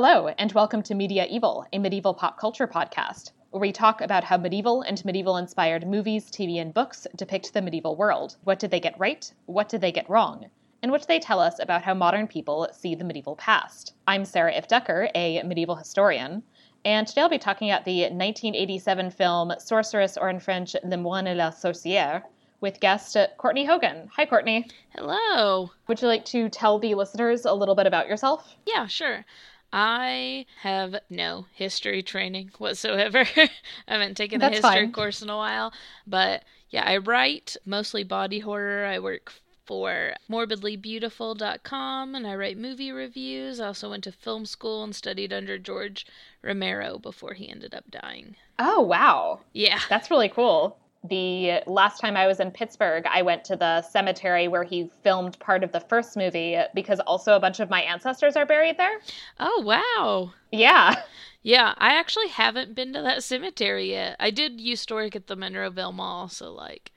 Hello, and welcome to Media Evil, a medieval pop culture podcast, where we talk about how medieval and medieval inspired movies, TV, and books depict the medieval world. What did they get right? What did they get wrong? And what do they tell us about how modern people see the medieval past? I'm Sarah Ifft Decker, a medieval historian, and today I'll be talking about the 1987 film Sorceress, or in French, Le Moine et la Sorcière, with guest Courtney Hogan. Hi, Courtney. Hello. Would you like to tell the listeners a little bit about yourself? Yeah, sure. I have no history training whatsoever. I haven't taken a history fine. course in a while. But yeah, I write mostly body horror. I work for morbidlybeautiful.com and I write movie reviews. I also went to film school and studied under George Romero before he ended up dying. Oh, wow. Yeah. That's really cool. The last time I was in Pittsburgh, I went to the cemetery where he filmed part of the first movie because also a bunch of my ancestors are buried there. Oh, wow. Yeah. Yeah, I actually haven't been to that cemetery yet. I did used to work at the Monroeville Mall, so like,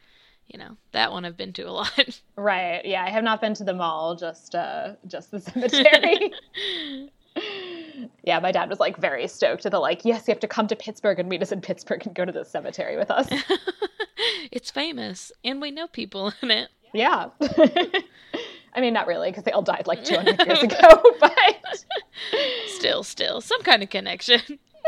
you know, that one I've been to a lot. Right. Yeah, I have not been to the mall, just uh just the cemetery. yeah, my dad was like very stoked. They're like, "Yes, you have to come to Pittsburgh and meet us in Pittsburgh and go to the cemetery with us." it's famous, and we know people in it. yeah. I mean, not really because they all died like 200 years ago, but Still, still, some kind of connection.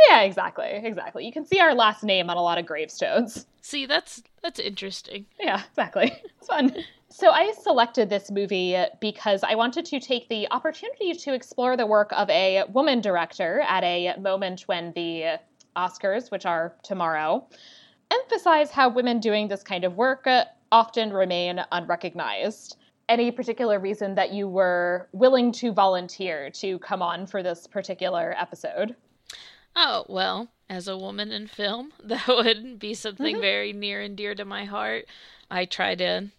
Yeah, exactly. Exactly. You can see our last name on a lot of gravestones. See, that's that's interesting. Yeah, exactly. It's fun. So I selected this movie because I wanted to take the opportunity to explore the work of a woman director at a moment when the Oscars, which are tomorrow, emphasize how women doing this kind of work uh, often remain unrecognized. Any particular reason that you were willing to volunteer to come on for this particular episode? Oh, well, as a woman in film, that would be something mm-hmm. very near and dear to my heart. I try to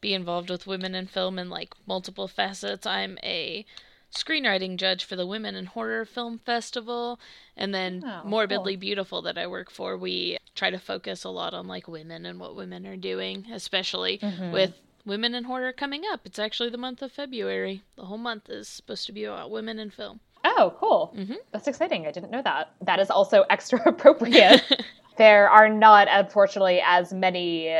be involved with women in film in like multiple facets. I'm a screenwriting judge for the Women in Horror Film Festival, and then Oh, Morbidly Beautiful that I work for, we try to focus a lot on like women and what women are doing, especially mm-hmm. with Women in Horror coming up. It's actually the month of February. The whole month is supposed to be about women in film. Oh, cool. Mhm. That's exciting. I didn't know that. That is also extra appropriate. there are not, unfortunately, as many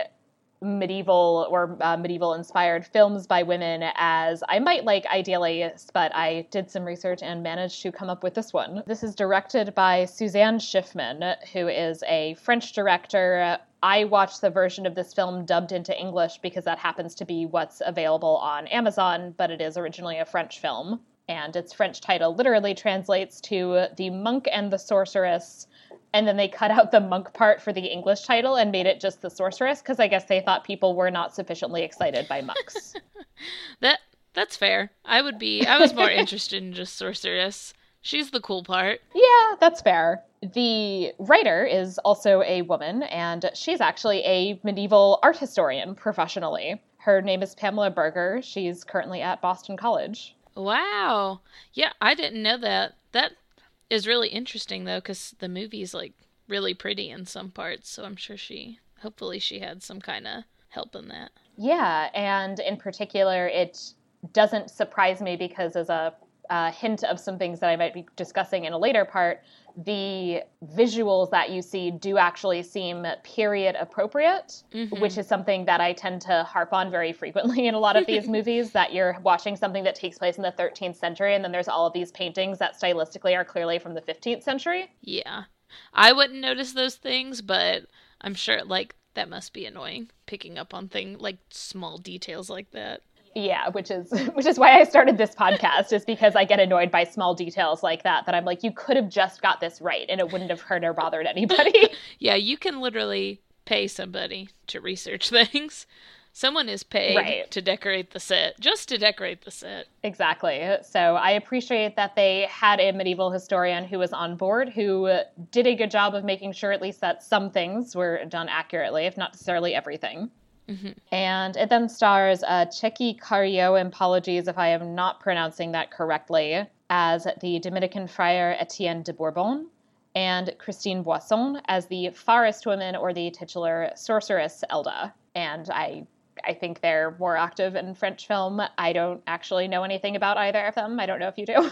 medieval or uh, medieval inspired films by women as I might like ideally, but I did some research and managed to come up with this one. This is directed by Suzanne Schiffman, who is a French director. I watched the version of this film dubbed into English because that happens to be what's available on Amazon, but it is originally a French film. And its French title literally translates to The Monk and the Sorceress and then they cut out the monk part for the English title and made it just the sorceress because I guess they thought people were not sufficiently excited by monks. That that's fair. I would be. I was more interested in just sorceress. She's the cool part. yeah, that's fair. The writer is also a woman, and she's actually a medieval art historian professionally. Her name is Pamela Berger. She's currently at Boston College. Wow. Yeah, I didn't know that. That is really interesting though, because the movie's like really pretty in some parts. So I'm sure she, hopefully, she had some kind of help in that. Yeah, and in particular, it doesn't surprise me because, as a, a hint of some things that I might be discussing in a later part, the visuals that you see do actually seem period appropriate, Mhm. which is something that I tend to harp on very frequently in a lot of these movies. That you're watching something that takes place in the 13th century, and then there's all of these paintings that stylistically are clearly from the 15th century. Yeah. I wouldn't notice those things, but I'm sure like that must be annoying picking up on thing like small details like that. Yeah, which is which is why I started this podcast is because I get annoyed by small details like that that I'm like you could have just got this right and it wouldn't have hurt or bothered anybody. Yeah, you can literally pay somebody to research things. Someone is paid Right. to decorate the set, just to decorate the set. exactly. So I appreciate that they had a medieval historian who was on board who did a good job of making sure at least that some things were done accurately, if not necessarily everything. Mm-hmm. And it then stars uh, Tchéky Karyo, apologies if I am not pronouncing that correctly, as the Dominican friar Etienne de Bourbon, and Christine Boisson as the forest woman or the titular sorceress Elda. And I I think they're more active in French film. I don't actually know anything about either of them. I don't know if you do.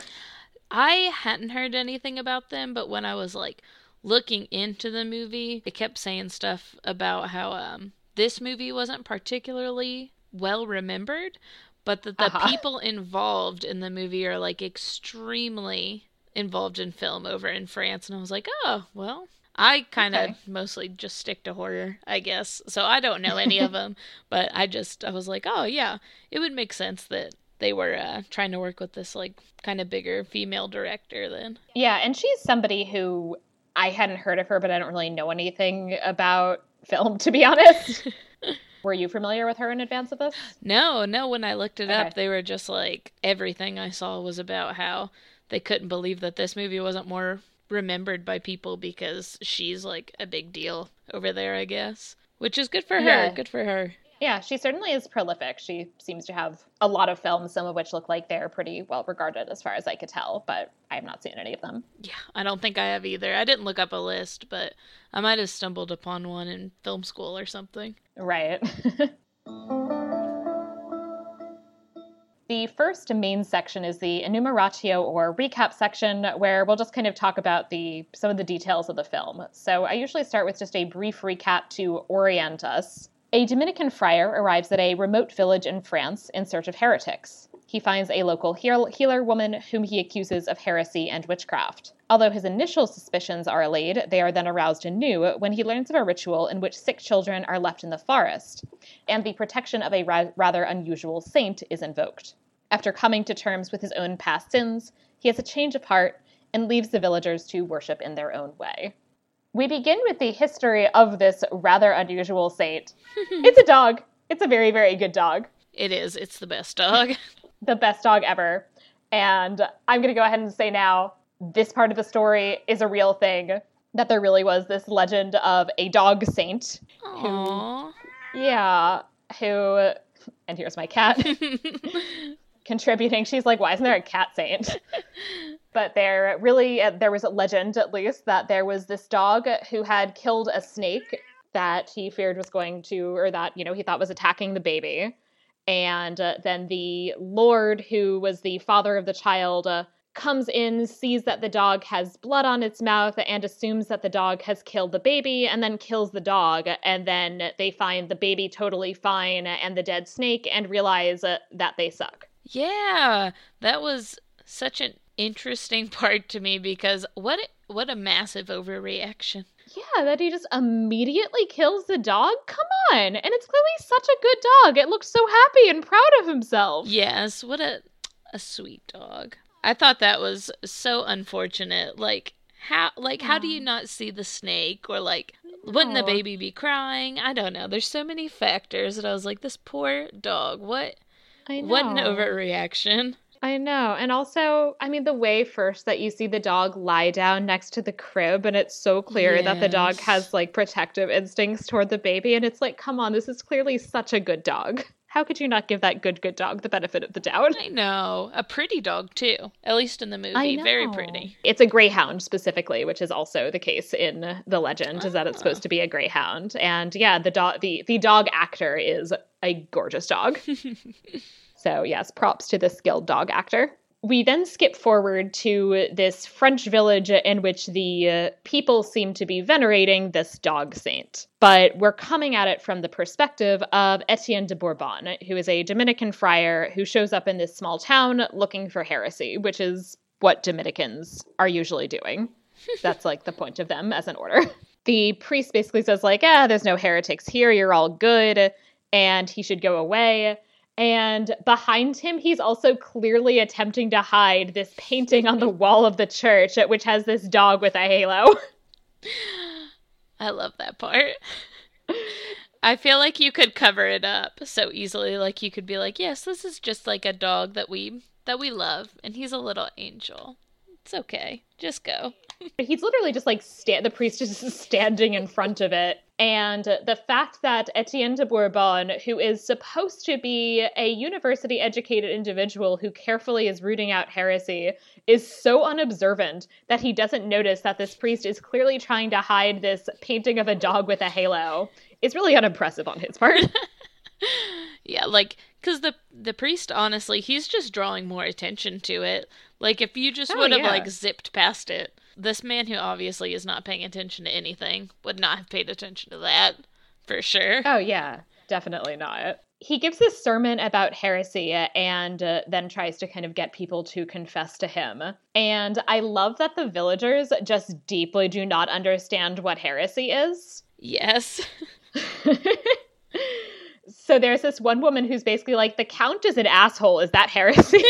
I hadn't heard anything about them, but when I was like looking into the movie, it kept saying stuff about how um, this movie wasn't particularly well remembered, but that the uh-huh. people involved in the movie are like extremely involved in film over in France. And I was like, oh, well, I kind of okay. mostly just stick to horror, I guess. So I don't know any of them, but I just I was like, oh yeah, it would make sense that they were uh, trying to work with this like kind of bigger female director then. Yeah, and she's somebody who I hadn't heard of her, but I don't really know anything about film to be honest. were you familiar with her in advance of this? No, no. When I looked it okay. up, they were just like everything I saw was about how they couldn't believe that this movie wasn't more remembered by people because she's like a big deal over there, I guess. Which is good for her. Good for her. Yeah, she certainly is prolific. She seems to have a lot of films, some of which look like they're pretty well regarded as far as I could tell, but I have not seen any of them. Yeah, I don't think I have either. I didn't look up a list, but I might have stumbled upon one in film school or something. Right. The first main section is the enumeratio or recap section where we'll just kind of talk about the some of the details of the film. So I usually start with just a brief recap to orient us. A Dominican friar arrives at a remote village in France in search of heretics. He finds a local healer woman whom he accuses of heresy and witchcraft. Although his initial suspicions are allayed, they are then aroused anew when he learns of a ritual in which sick children are left in the forest, and the protection of a ra- rather unusual saint is invoked. After coming to terms with his own past sins, he has a change of heart and leaves the villagers to worship in their own way. We begin with the history of this rather unusual saint. it's a dog. It's a very, very good dog. It is. It's the best dog. the best dog ever. And I'm going to go ahead and say now this part of the story is a real thing. That there really was this legend of a dog saint. Aww. Who, yeah. Who, and here's my cat contributing. She's like, why isn't there a cat saint? But there really, uh, there was a legend at least that there was this dog who had killed a snake that he feared was going to, or that, you know, he thought was attacking the baby and uh, then the Lord, who was the father of the child, uh, comes in, sees that the dog has blood on its mouth, and assumes that the dog has killed the baby, and then kills the dog. And then they find the baby totally fine and the dead snake and realize uh, that they suck. Yeah, that was such an interesting part to me because what what a massive overreaction. Yeah, that he just immediately kills the dog? Come on. And it's clearly such a good dog. It looks so happy and proud of himself. Yes, what a a sweet dog. I thought that was so unfortunate. Like how like how do you not see the snake or like wouldn't the baby be crying? I don't know. There's so many factors that I was like this poor dog. What what an overreaction. I know. And also, I mean, the way first that you see the dog lie down next to the crib, and it's so clear yes. that the dog has like protective instincts toward the baby. And it's like, come on, this is clearly such a good dog. How could you not give that good, good dog the benefit of the doubt? I know. A pretty dog, too. At least in the movie. Very pretty. It's a greyhound specifically, which is also the case in the legend, is that it's ah. supposed to be a greyhound. And yeah, the dog the, the dog actor is a gorgeous dog. So, yes, props to the skilled dog actor. We then skip forward to this French village in which the uh, people seem to be venerating this dog saint. But we're coming at it from the perspective of Etienne de Bourbon, who is a Dominican friar who shows up in this small town looking for heresy, which is what Dominicans are usually doing. That's like the point of them as an order. The priest basically says, like, ah, there's no heretics here, you're all good, and he should go away. And behind him, he's also clearly attempting to hide this painting on the wall of the church, which has this dog with a halo. I love that part. I feel like you could cover it up so easily. Like you could be like, "Yes, this is just like a dog that we that we love, and he's a little angel. It's okay. Just go." He's literally just like stand. The priest is standing in front of it, And the fact that Etienne de Bourbon, who is supposed to be a university educated individual who carefully is rooting out heresy, is so unobservant that he doesn't notice that this priest is clearly trying to hide this painting of a dog with a halo is really unimpressive on his part. yeah, like because the the priest honestly he's just drawing more attention to it like if you just oh, would have yeah. like zipped past it this man who obviously is not paying attention to anything would not have paid attention to that for sure oh yeah definitely not he gives this sermon about heresy and uh, then tries to kind of get people to confess to him. And I love that the villagers just deeply do not understand what heresy is. Yes. so there's this one woman who's basically like, the count is an asshole. Is that heresy?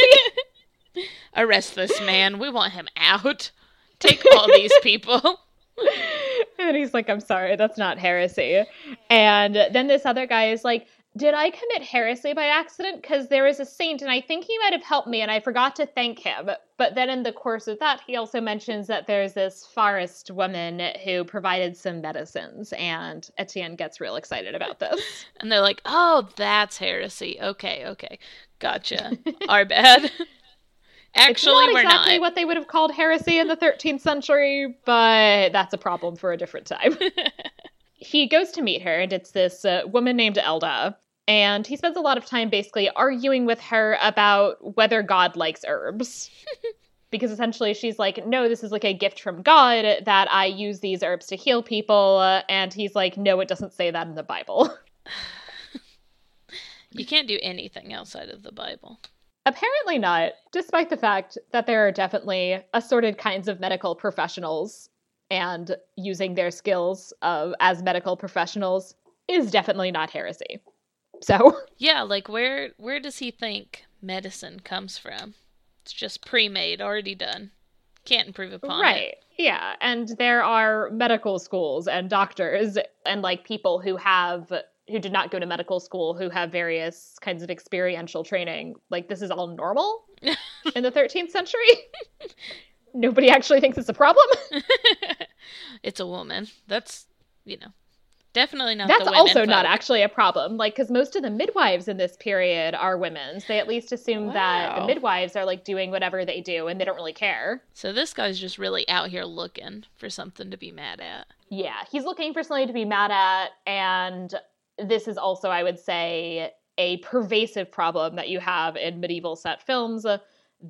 Arrest this man. We want him out. Take all these people. and he's like, I'm sorry, that's not heresy. And then this other guy is like, did I commit heresy by accident? Because there is a saint, and I think he might have helped me, and I forgot to thank him. But then in the course of that, he also mentions that there's this forest woman who provided some medicines, and Etienne gets real excited about this. and they're like, oh, that's heresy. Okay, okay. Gotcha. Our bad. Actually, it's not exactly not. Exactly what they would have called heresy in the 13th century, but that's a problem for a different time he goes to meet her, and it's this uh, woman named Elda. And he spends a lot of time basically arguing with her about whether God likes herbs. because essentially she's like, no, this is like a gift from God that I use these herbs to heal people. And he's like, no, it doesn't say that in the Bible. you can't do anything outside of the Bible. Apparently not, despite the fact that there are definitely assorted kinds of medical professionals and using their skills uh, as medical professionals is definitely not heresy. So yeah, like where where does he think medicine comes from? It's just pre-made, already done. Can't improve upon right. it. Right. Yeah, and there are medical schools and doctors and like people who have who did not go to medical school who have various kinds of experiential training. Like this is all normal in the 13th century nobody actually thinks it's a problem. it's a woman. That's, you know, definitely not That's also folk. not actually a problem. Like, because most of the midwives in this period are women. So they at least assume wow. that the midwives are like doing whatever they do and they don't really care. So this guy's just really out here looking for something to be mad at. Yeah, he's looking for something to be mad at. And this is also, I would say, a pervasive problem that you have in medieval set films uh,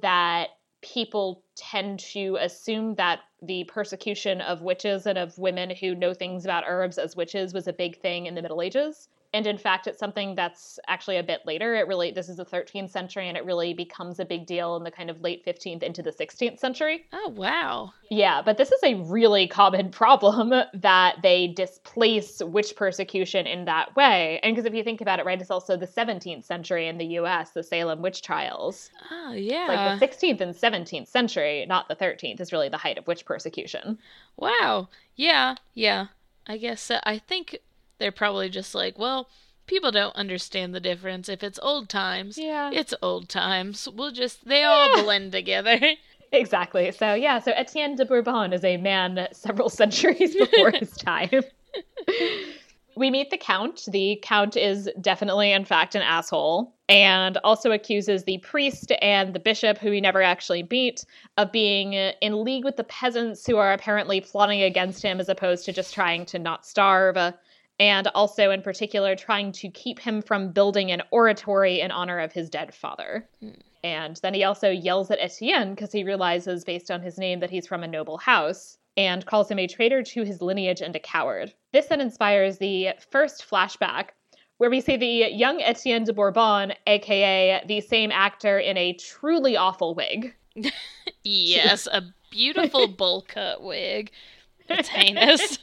that people tend to assume that the persecution of witches and of women who know things about herbs as witches was a big thing in the Middle Ages and in fact it's something that's actually a bit later. It really this is the 13th century and it really becomes a big deal in the kind of late 15th into the 16th century. Oh wow. Yeah but this is a really common problem that they displace witch persecution in that way. And because if you think about it right it's also the 17th century in the us the salem witch trials. Oh yeah like the 16th and 17th century not the 13th is really the height of witch persecution. Wow. Yeah yeah. I guess uh, I think they're probably just like, well, people don't understand the difference. If it's old times, yeah. it's old times. We'll just, they all blend together. Exactly. So, yeah, so Etienne de Bourbon is a man several centuries before his time. we meet the Count. The Count is definitely, in fact, an asshole and also accuses the priest and the bishop, who we never actually meet, of being in league with the peasants who are apparently plotting against him as opposed to just trying to not starve and also in particular trying to keep him from building an oratory in honor of his dead father. Mm. And then he also yells at Etienne because he realizes, based on his name, that he's from a noble house and calls him a traitor to his lineage and a coward. This then inspires the first flashback, where we see the young Etienne de Bourbon, aka the same actor in a truly awful wig. yes, a beautiful bowl cut wig. It's heinous.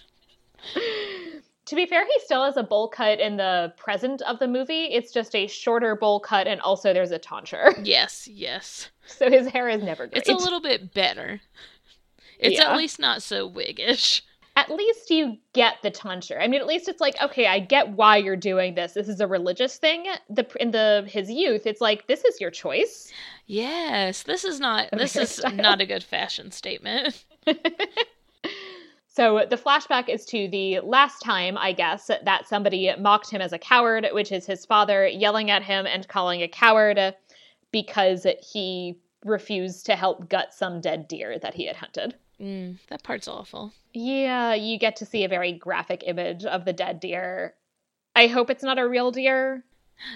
to be fair, he still has a bowl cut in the present of the movie. It's just a shorter bowl cut, and also there's a tonsure. Yes, yes. So his hair is never great. It's a little bit better. It's yeah. at least not so wiggish. At least you get the tonsure. I mean, at least it's like, okay, I get why you're doing this. This is a religious thing. The in the his youth, it's like this is your choice. Yes, this is not. This is not a good fashion statement. So the flashback is to the last time, I guess, that somebody mocked him as a coward, which is his father yelling at him and calling a coward because he refused to help gut some dead deer that he had hunted. Mm, that part's awful. Yeah, you get to see a very graphic image of the dead deer. I hope it's not a real deer.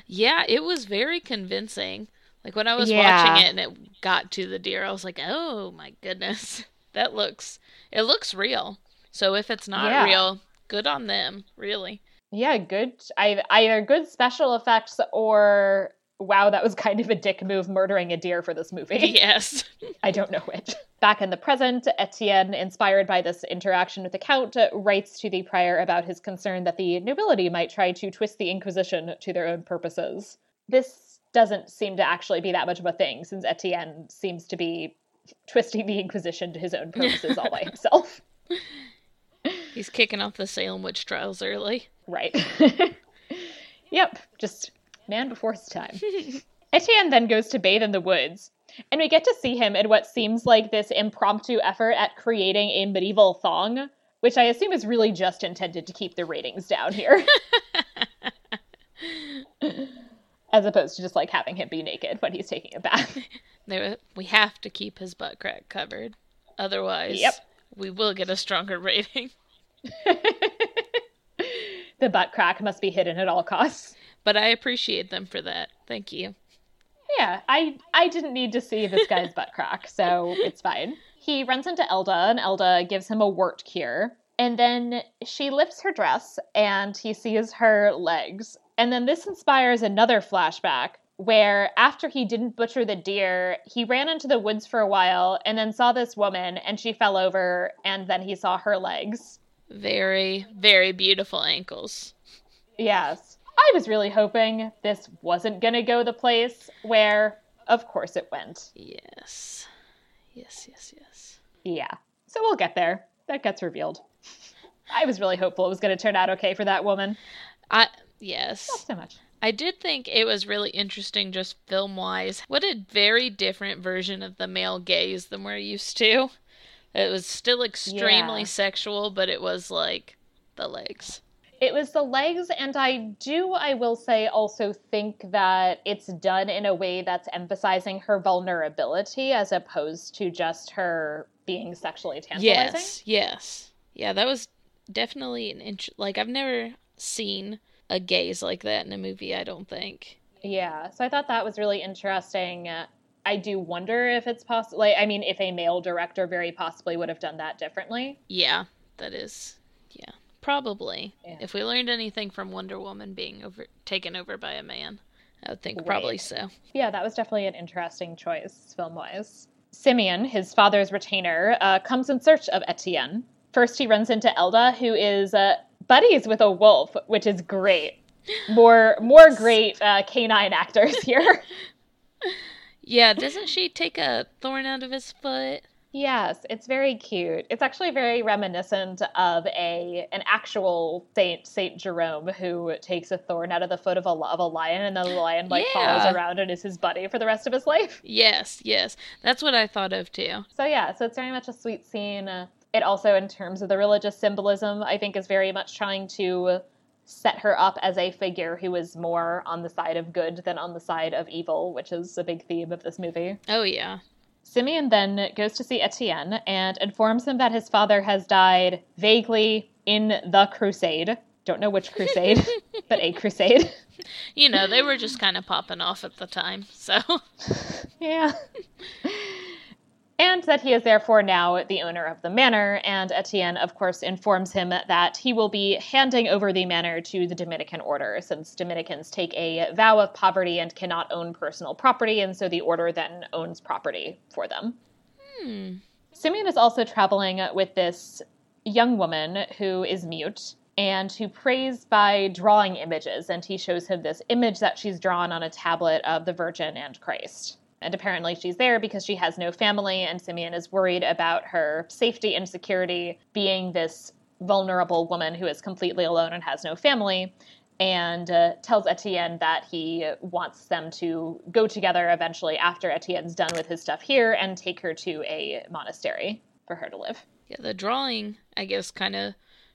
Yeah, it was very convincing. Like when I was Yeah. watching it and it got to the deer, I was like, "Oh my goodness, that looks it looks real." So if it's not Yeah. real, good on them, really. Yeah, good. I- Either good special effects or wow, that was kind of a dick move murdering a deer for this movie. yes. I don't know which. Back in the present, Etienne, inspired by this interaction with the Count, writes to the prior about his concern that the nobility might try to twist the Inquisition to their own purposes. This doesn't seem to actually be that much of a thing, since Etienne seems to be twisting the Inquisition to his own purposes all by himself. He's kicking off the Salem witch trials early. Right. yep, just man before his time. Etienne then goes to bathe in the woods, and we get to see him in what seems like this impromptu effort at creating a medieval thong, which I assume is really just intended to keep the ratings down here. As opposed to just like having him be naked when he's taking a bath. There, we have to keep his butt crack covered. Otherwise, Yep. we will get a stronger rating. the butt crack must be hidden at all costs. But I appreciate them for that. Thank you. Yeah, I I didn't need to see this guy's butt crack, so it's fine. He runs into Elda, and Elda gives him a wart cure. And then she lifts her dress, and he sees her legs. And then this inspires another flashback where, after he didn't butcher the deer, he ran into the woods for a while and then saw this woman, and she fell over, and then he saw her legs. Very, very beautiful ankles. Yes. I was really hoping this wasn't going to go the place where, of course, it went. Yes. Yes, yes, yes. Yeah. So we'll get there. That gets revealed. I was really hopeful it was going to turn out okay for that woman. I yes. Not so much. I did think it was really interesting just film wise. What a very different version of the male gaze than we're used to. It was still extremely Yeah. sexual, but it was like the legs. It was the legs, and I do, I will say, also think that it's done in a way that's emphasizing her vulnerability as opposed to just her being sexually tantalizing. Yes, yes. Yeah, that was definitely an int- like I've never seen a gaze like that in a movie, I don't think. Yeah, so I thought that was really interesting. Uh, I do wonder if it's possible. Like, I mean, if a male director very possibly would have done that differently. Yeah, that is yeah. Probably. Yeah. If we learned anything from Wonder Woman being over taken over by a man, I would think Right. probably so. Yeah, that was definitely an interesting choice film wise. Simeon, his father's retainer, uh, comes in search of Etienne. First, he runs into Elda, who is uh, buddies with a wolf, which is great. More, more great uh, canine actors here. Yeah, doesn't she take a thorn out of his foot? yes, it's very cute. It's actually very reminiscent of a an actual Saint Saint Jerome who takes a thorn out of the foot of a of a lion, and the lion like Yeah. follows around and is his buddy for the rest of his life. Yes, yes. That's what I thought of too. So yeah, so it's very much a sweet scene. Uh, It also, in terms of the religious symbolism, I think is very much trying to set her up as a figure who is more on the side of good than on the side of evil, which is a big theme of this movie. Oh yeah. Simeon then goes to see Etienne and informs him that his father has died vaguely in the crusade. Don't know which crusade, but a crusade. You know, they were just kind of popping off at the time. So, Yeah. and that he is therefore now the owner of the manor, and Etienne, of course, informs him that he will be handing over the manor to the Dominican order, since Dominicans take a vow of poverty and cannot own personal property, and so the order then owns property for them. hmm. Simeon is also traveling with this young woman who is mute and who prays by drawing images. And he shows him this image that she's drawn on a tablet of the Virgin and Christ. And apparently she's there because she has no family, and Simeon is worried about her safety and security being this vulnerable woman who is completely alone and has no family. And uh, tells Etienne that he wants them to go together eventually after Etienne's done with his stuff here and take her to a monastery for her to live. Yeah, the drawing, I guess, kind of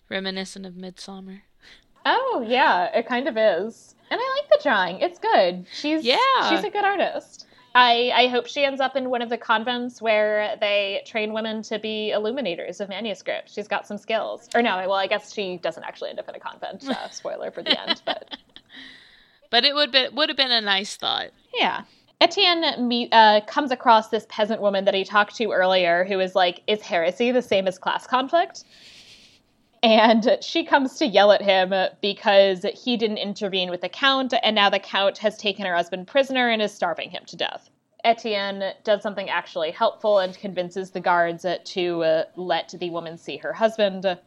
reminiscent of Midsommar. Oh yeah, it kind of is. And I like the drawing. It's good. She's Yeah. she's a good artist. I, I hope she ends up in one of the convents where they train women to be illuminators of manuscripts. She's got some skills. Or no, well, I guess she doesn't actually end up in a convent. Uh, spoiler for the end, but But it would be would have been a nice thought. yeah. Etienne meet, uh, comes across this peasant woman that he talked to earlier who is like, Is heresy the same as class conflict? And she comes to yell at him because he didn't intervene with the Count, and now the Count has taken her husband prisoner and is starving him to death. Etienne does something actually helpful and convinces the guards to uh, let the woman see her husband.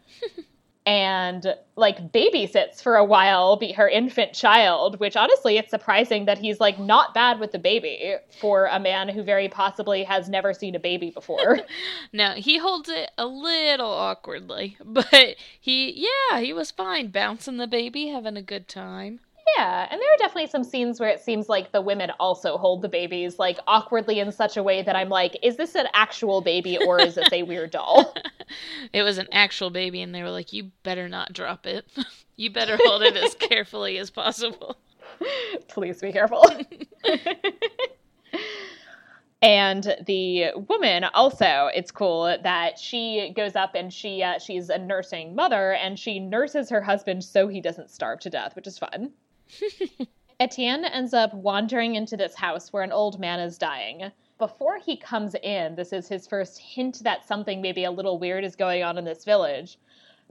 and like babysits for a while be her infant child which honestly it's surprising that he's like not bad with the baby for a man who very possibly has never seen a baby before No, he holds it a little awkwardly, but he yeah, he was fine bouncing the baby, having a good time. yeah and there are definitely some scenes where it seems like the women also hold the babies like awkwardly in such a way that i'm like is this an actual baby or is this a weird doll It was an actual baby and they were like, "You better not drop it. you better hold it as carefully as possible." please be careful. and the woman also, it's cool that she goes up and she uh, she's a nursing mother and she nurses her husband so he doesn't starve to death, which is fun. Etienne ends up wandering into this house where an old man is dying. Before he comes in, this is his first hint that something maybe a little weird is going on in this village.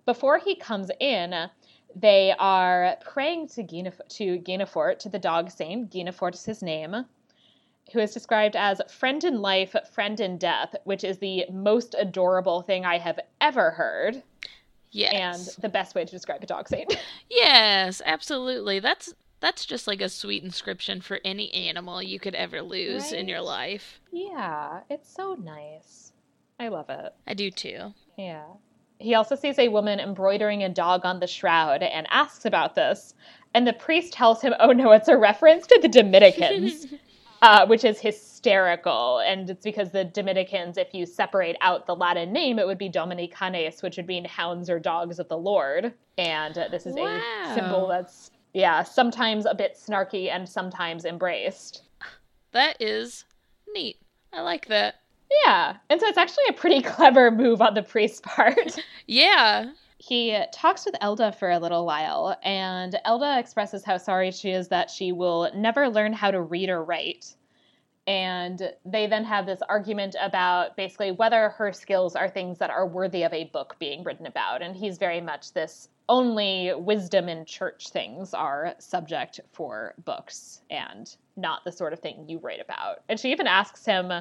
Before he comes in, they are praying to Guinef- to Guinefort, to the dog saint. Guinefort is his name, who is described as friend in life, friend in death, which is the most adorable thing I have ever heard, Yes. and the best way to describe a dog saint. Yes, absolutely. That's that's just like a sweet inscription for any animal you could ever lose in your life. yeah, it's so nice. I love it. I do too. Yeah. He also sees a woman embroidering a dog on the shroud and asks about this. And the priest tells him, oh no, it's a reference to the Dominicans, uh, which is hysterical. And it's because the Dominicans, if you separate out the Latin name, it would be Domini canes, which would mean hounds or dogs of the Lord. And uh, this is Wow. a symbol that's, yeah, sometimes a bit snarky and sometimes embraced. That is neat. I like that. Yeah. And so it's actually a pretty clever move on the priest's part. Yeah. he talks with Elda for a little while, and Elda expresses how sorry she is that she will never learn how to read or write. And they then have this argument about basically whether her skills are things that are worthy of a book being written about. And he's very much this only wisdom and church things are subject for books and not the sort of thing you write about. And she even asks him,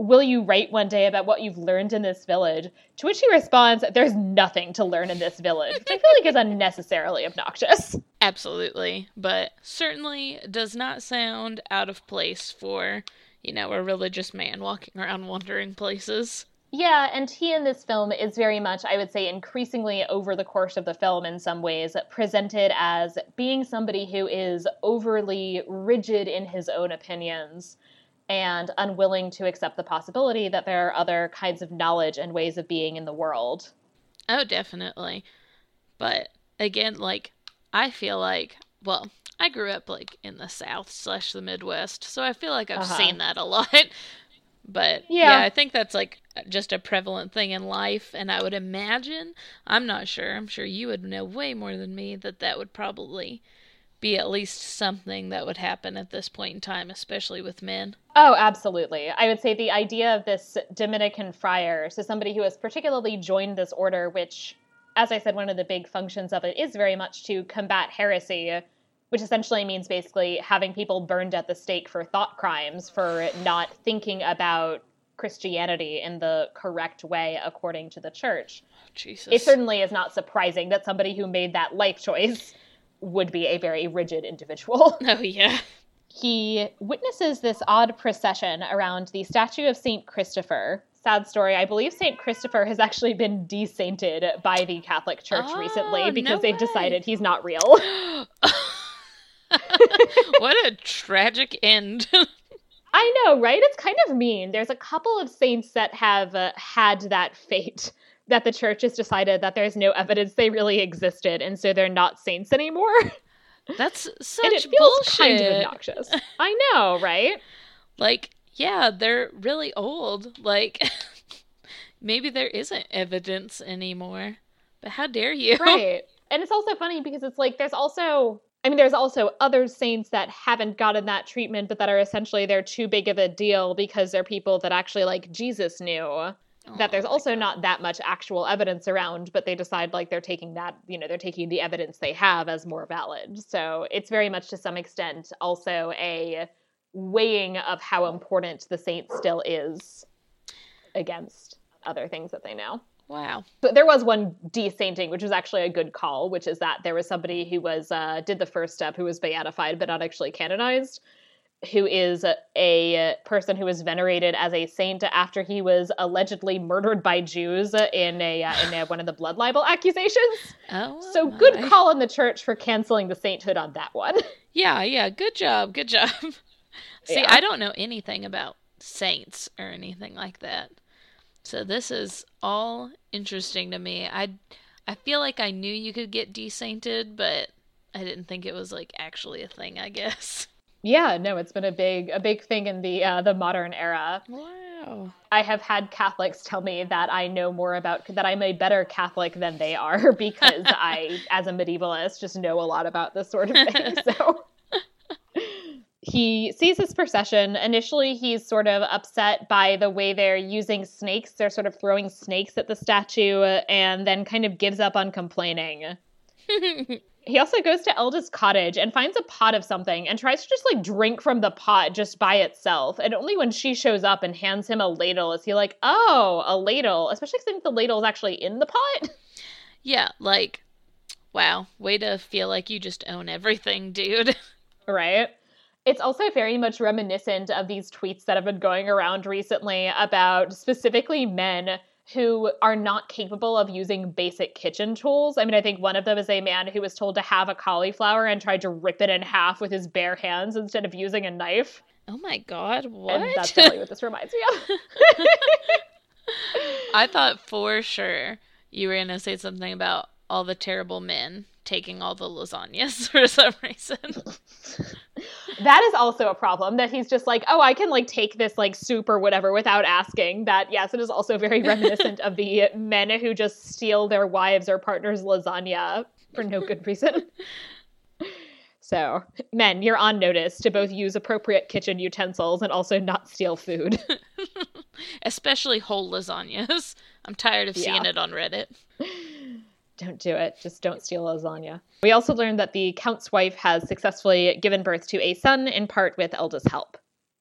Will you write one day about what you've learned in this village? To which he responds, There's nothing to learn in this village, which I feel like is unnecessarily obnoxious. Absolutely. But certainly does not sound out of place for, you know, a religious man walking around wandering places. Yeah, and he in this film is very much, I would say, increasingly over the course of the film in some ways, presented as being somebody who is overly rigid in his own opinions and unwilling to accept the possibility that there are other kinds of knowledge and ways of being in the world. Oh, definitely. But again, like, I feel like, well, I grew up like in the South slash the Midwest, so I feel like I've Uh-huh. seen that a lot. But Yeah. yeah, I think that's like just a prevalent thing in life, and I would imagine, I'm not sure, I'm sure you would know way more than me, that that would probably be at least something that would happen at this point in time, especially with men. Oh, absolutely. I would say the idea of this Dominican friar, so somebody who has particularly joined this order, which, as I said, one of the big functions of it is very much to combat heresy, which essentially means basically having people burned at the stake for thought crimes, for not thinking about Christianity in the correct way according to the church. Jesus. It certainly is not surprising that somebody who made that life choice would be a very rigid individual. oh, yeah. he witnesses this odd procession around the statue of Saint Christopher. Sad story. I believe Saint Christopher has actually been desainted by the Catholic Church Oh, recently because no they've way. decided he's not real. what a tragic end. I know, right? It's kind of mean. There's a couple of saints that have uh, had that fate that the church has decided that there's no evidence they really existed, and so they're not saints anymore. That's such and it feels bullshit. kind of obnoxious. I know, right? Like, yeah, they're really old. Like, maybe there isn't evidence anymore. But how dare you? Right. And it's also funny because it's like there's also I mean there's also other saints that haven't gotten that treatment but that are essentially they're too big of a deal because they're people that actually like Jesus knew. that there's Oh also God. not that much actual evidence around, but they decide like they're taking that, you know, they're taking the evidence they have as more valid. So it's very much to some extent also a weighing of how important the saint still is against other things that they know. Wow. But there was one desainting, which was actually a good call, which is that there was somebody who was uh, did the first step who was beatified but not actually canonized, who is a, a person who was venerated as a saint after he was allegedly murdered by Jews in a uh, in a, one of the blood libel accusations. Oh. So good my. call in the church for canceling the sainthood on that one. Yeah, yeah. Good job. Good job. See, Yeah. I don't know anything about saints or anything like that. So this is all interesting to me. I I feel like I knew you could get desainted, but I didn't think it was like actually a thing, I guess. yeah, no, it's been a big a big thing in the uh, the modern era. Wow. I have had Catholics tell me that I know more about that I'm a better Catholic than they are because I, as a medievalist, just know a lot about this sort of thing. So he sees this procession. Initially, he's sort of upset by the way they're using snakes. They're sort of throwing snakes at the statue and then kind of gives up on complaining. He also goes to Elda's cottage and finds a pot of something and tries to just like drink from the pot just by itself. And only when she shows up and hands him a ladle is he like, oh, a ladle. Especially since the ladle is actually in the pot. yeah, like wow, way to feel like you just own everything, dude. right? It's also very much reminiscent of these tweets that have been going around recently about specifically men who are not capable of using basic kitchen tools. I mean, I think one of them is a man who was told to have a cauliflower and tried to rip it in half with his bare hands instead of using a knife. Oh my god, what? And that's definitely what this reminds me of. I thought for sure you were going to say something about all the terrible men taking all the lasagnas for some reason. that is also a problem that he's just like, oh, I can like take this like soup or whatever without asking. That yes, it is also very reminiscent of the men who just steal their wives or partners' lasagna for no good reason. So, men, you're on notice to both use appropriate kitchen utensils and also not steal food. Especially whole lasagnas. I'm tired of seeing Yeah. it on Reddit. Don't do it. Just don't steal lasagna. We also learned that the count's wife has successfully given birth to a son, in part with Elda's help.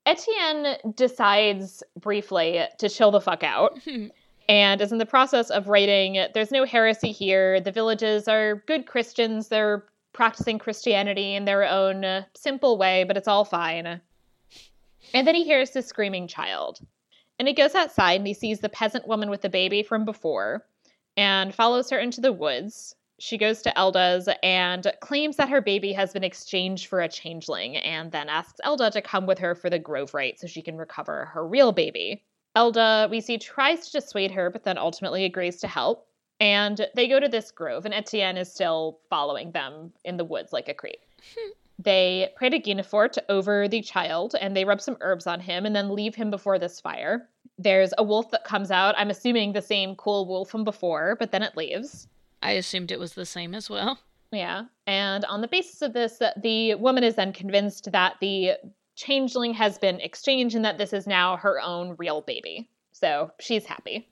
Etienne decides briefly to chill the fuck out hmm. and is in the process of writing There's no heresy here. The villages are good Christians. They're practicing Christianity in their own simple way, but it's all fine. And then he hears this screaming child. And he goes outside and he sees the peasant woman with the baby from before and follows her into the woods. She goes to Elda's and claims that her baby has been exchanged for a changeling, and then asks Elda to come with her for the grove rite so she can recover her real baby. Elda, we see, tries to dissuade her, but then ultimately agrees to help. And they go to this grove, and Etienne is still following them in the woods like a creep. Hmm. they pray to Guinefort over the child, and they rub some herbs on him and then leave him before this fire. There's a wolf that comes out. I'm assuming the same cool wolf from before, but then it leaves. I assumed it was the same as well. Yeah. And on the basis of this, the woman is then convinced that the changeling has been exchanged and that this is now her own real baby. So she's happy.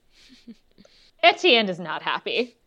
Etienne is not happy.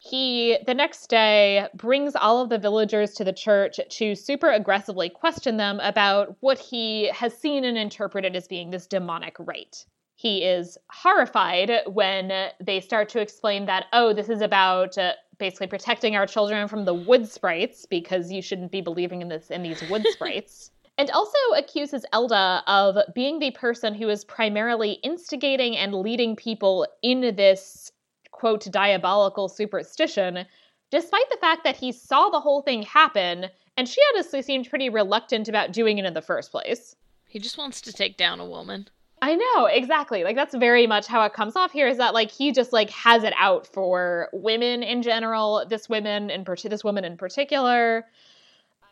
He, the next day, brings all of the villagers to the church to super aggressively question them about what he has seen and interpreted as being this demonic rite. He is horrified when they start to explain that, oh, this is about uh, basically protecting our children from the wood sprites because you shouldn't be believing in this in these wood sprites. And also accuses Elda of being the person who is primarily instigating and leading people in this quote diabolical superstition, despite the fact that he saw the whole thing happen and she honestly seemed pretty reluctant about doing it in the first place. He just wants to take down a woman. I know, exactly. Like that's very much how it comes off here is that like he just like has it out for women in general, this women in part- this woman in particular.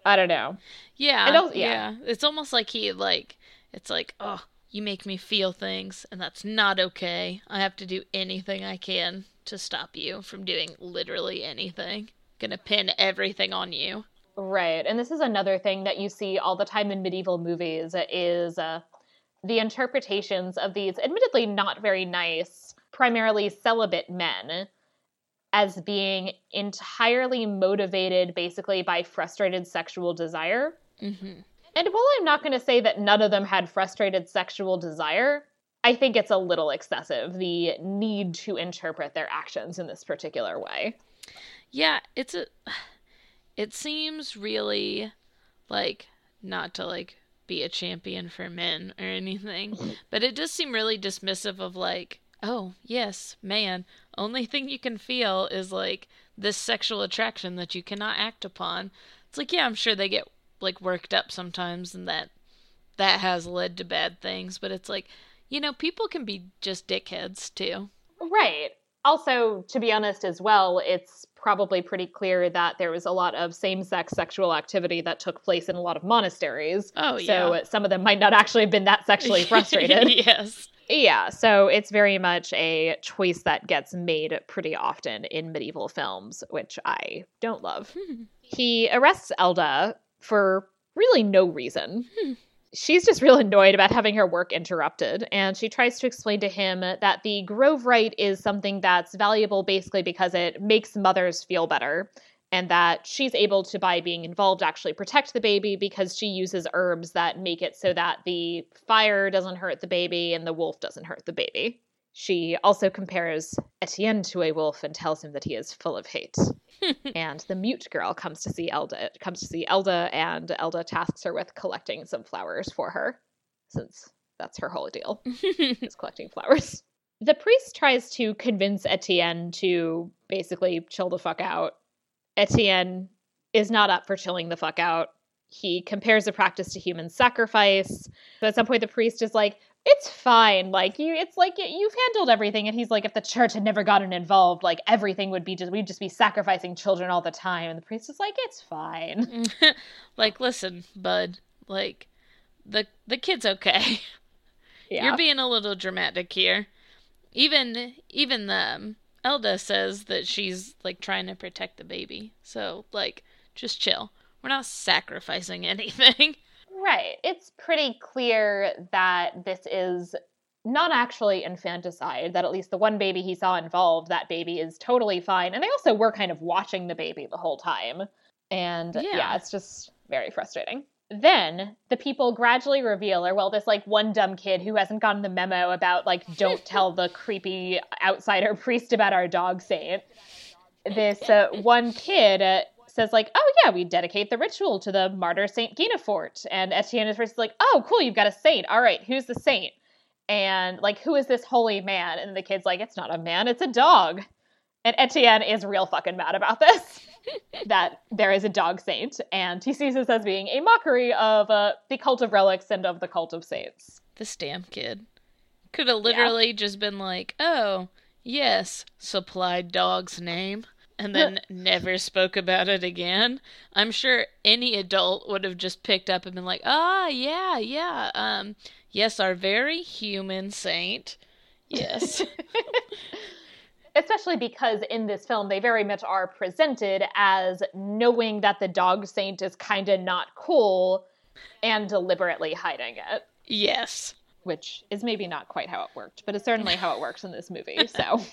I don't know. Yeah, don't- yeah. yeah. It's almost like he like it's like, "Oh, you make me feel things and that's not okay. I have to do anything I can to stop you from doing literally anything. Gonna pin everything on you." Right. And this is another thing that you see all the time in medieval movies is uh, the interpretations of these admittedly not very nice, primarily celibate men as being entirely motivated basically by frustrated sexual desire. Mhm. And while I'm not going to say that none of them had frustrated sexual desire, I think it's a little excessive, the need to interpret their actions in this particular way. Yeah, it's a it seems really like not to like be a champion for men or anything, but it does seem really dismissive of like, oh, yes, man, only thing you can feel is like this sexual attraction that you cannot act upon. It's like, yeah, I'm sure they get like worked up sometimes and that that has led to bad things, but it's like, you know, people can be just dickheads too. Right. Also, to be honest, as well, it's probably pretty clear that there was a lot of same sex sexual activity that took place in a lot of monasteries. Oh, So yeah. some of them might not actually have been that sexually frustrated. yes. yeah. So it's very much a choice that gets made pretty often in medieval films, which I don't love. Hmm. he arrests Elda for really no reason. Hmm. She's just real annoyed about having her work interrupted, and she tries to explain to him that the Grove Rite is something that's valuable basically because it makes mothers feel better, and that she's able to, by being involved, actually protect the baby because she uses herbs that make it so that the fire doesn't hurt the baby and the wolf doesn't hurt the baby. She also compares Etienne to a wolf and tells him that he is full of hate and the mute girl comes to see Elda comes to see Elda and Elda tasks her with collecting some flowers for her since that's her whole deal is collecting flowers. The priest tries to convince Etienne to basically chill the fuck out. Etienne is not up for chilling the fuck out. He compares the practice to human sacrifice. So at some point the priest is like, it's fine. Like you, it's like you've handled everything. And he's like, if the church had never gotten involved, like everything would be just we'd just be sacrificing children all the time. And the priest is like, it's fine. like, listen, bud. Like, the the kid's okay. Yeah, You're being a little dramatic here. Even even the um, Elda says that she's like trying to protect the baby. So like, just chill. We're not sacrificing anything. Right. It's pretty clear that this is not actually infanticide. That at least the one baby he saw involved, that baby is totally fine. And they also were kind of watching the baby the whole time. And yeah, Yeah. it's just very frustrating. Then the people gradually reveal, or well, this like one dumb kid who hasn't gotten the memo about like don't tell the creepy outsider priest about our dog saint. This uh, one kid uh, says like, "Oh yeah, we dedicate the ritual to the martyr Saint Guinefort," and Etienne is first like, "Oh cool, you've got a saint. All right, who's the saint?" And like, who is this holy man? And the kid's like, "It's not a man, it's a dog." And Etienne is real fucking mad about this. that there is a dog saint, and he sees this as being a mockery of uh, the cult of relics and of the cult of saints. This damn kid could have literally just been like, "Oh, yes, supplied dog's name." And then never spoke about it again. I'm sure any adult would have just picked up and been like, "Ah, yeah, yeah, um, yes, our very human saint, yes." Especially because in this film, they very much are presented as knowing that the dog saint is kind of not cool and deliberately hiding it, yes. which is maybe not quite how it worked, but it's certainly how it works in this movie. So.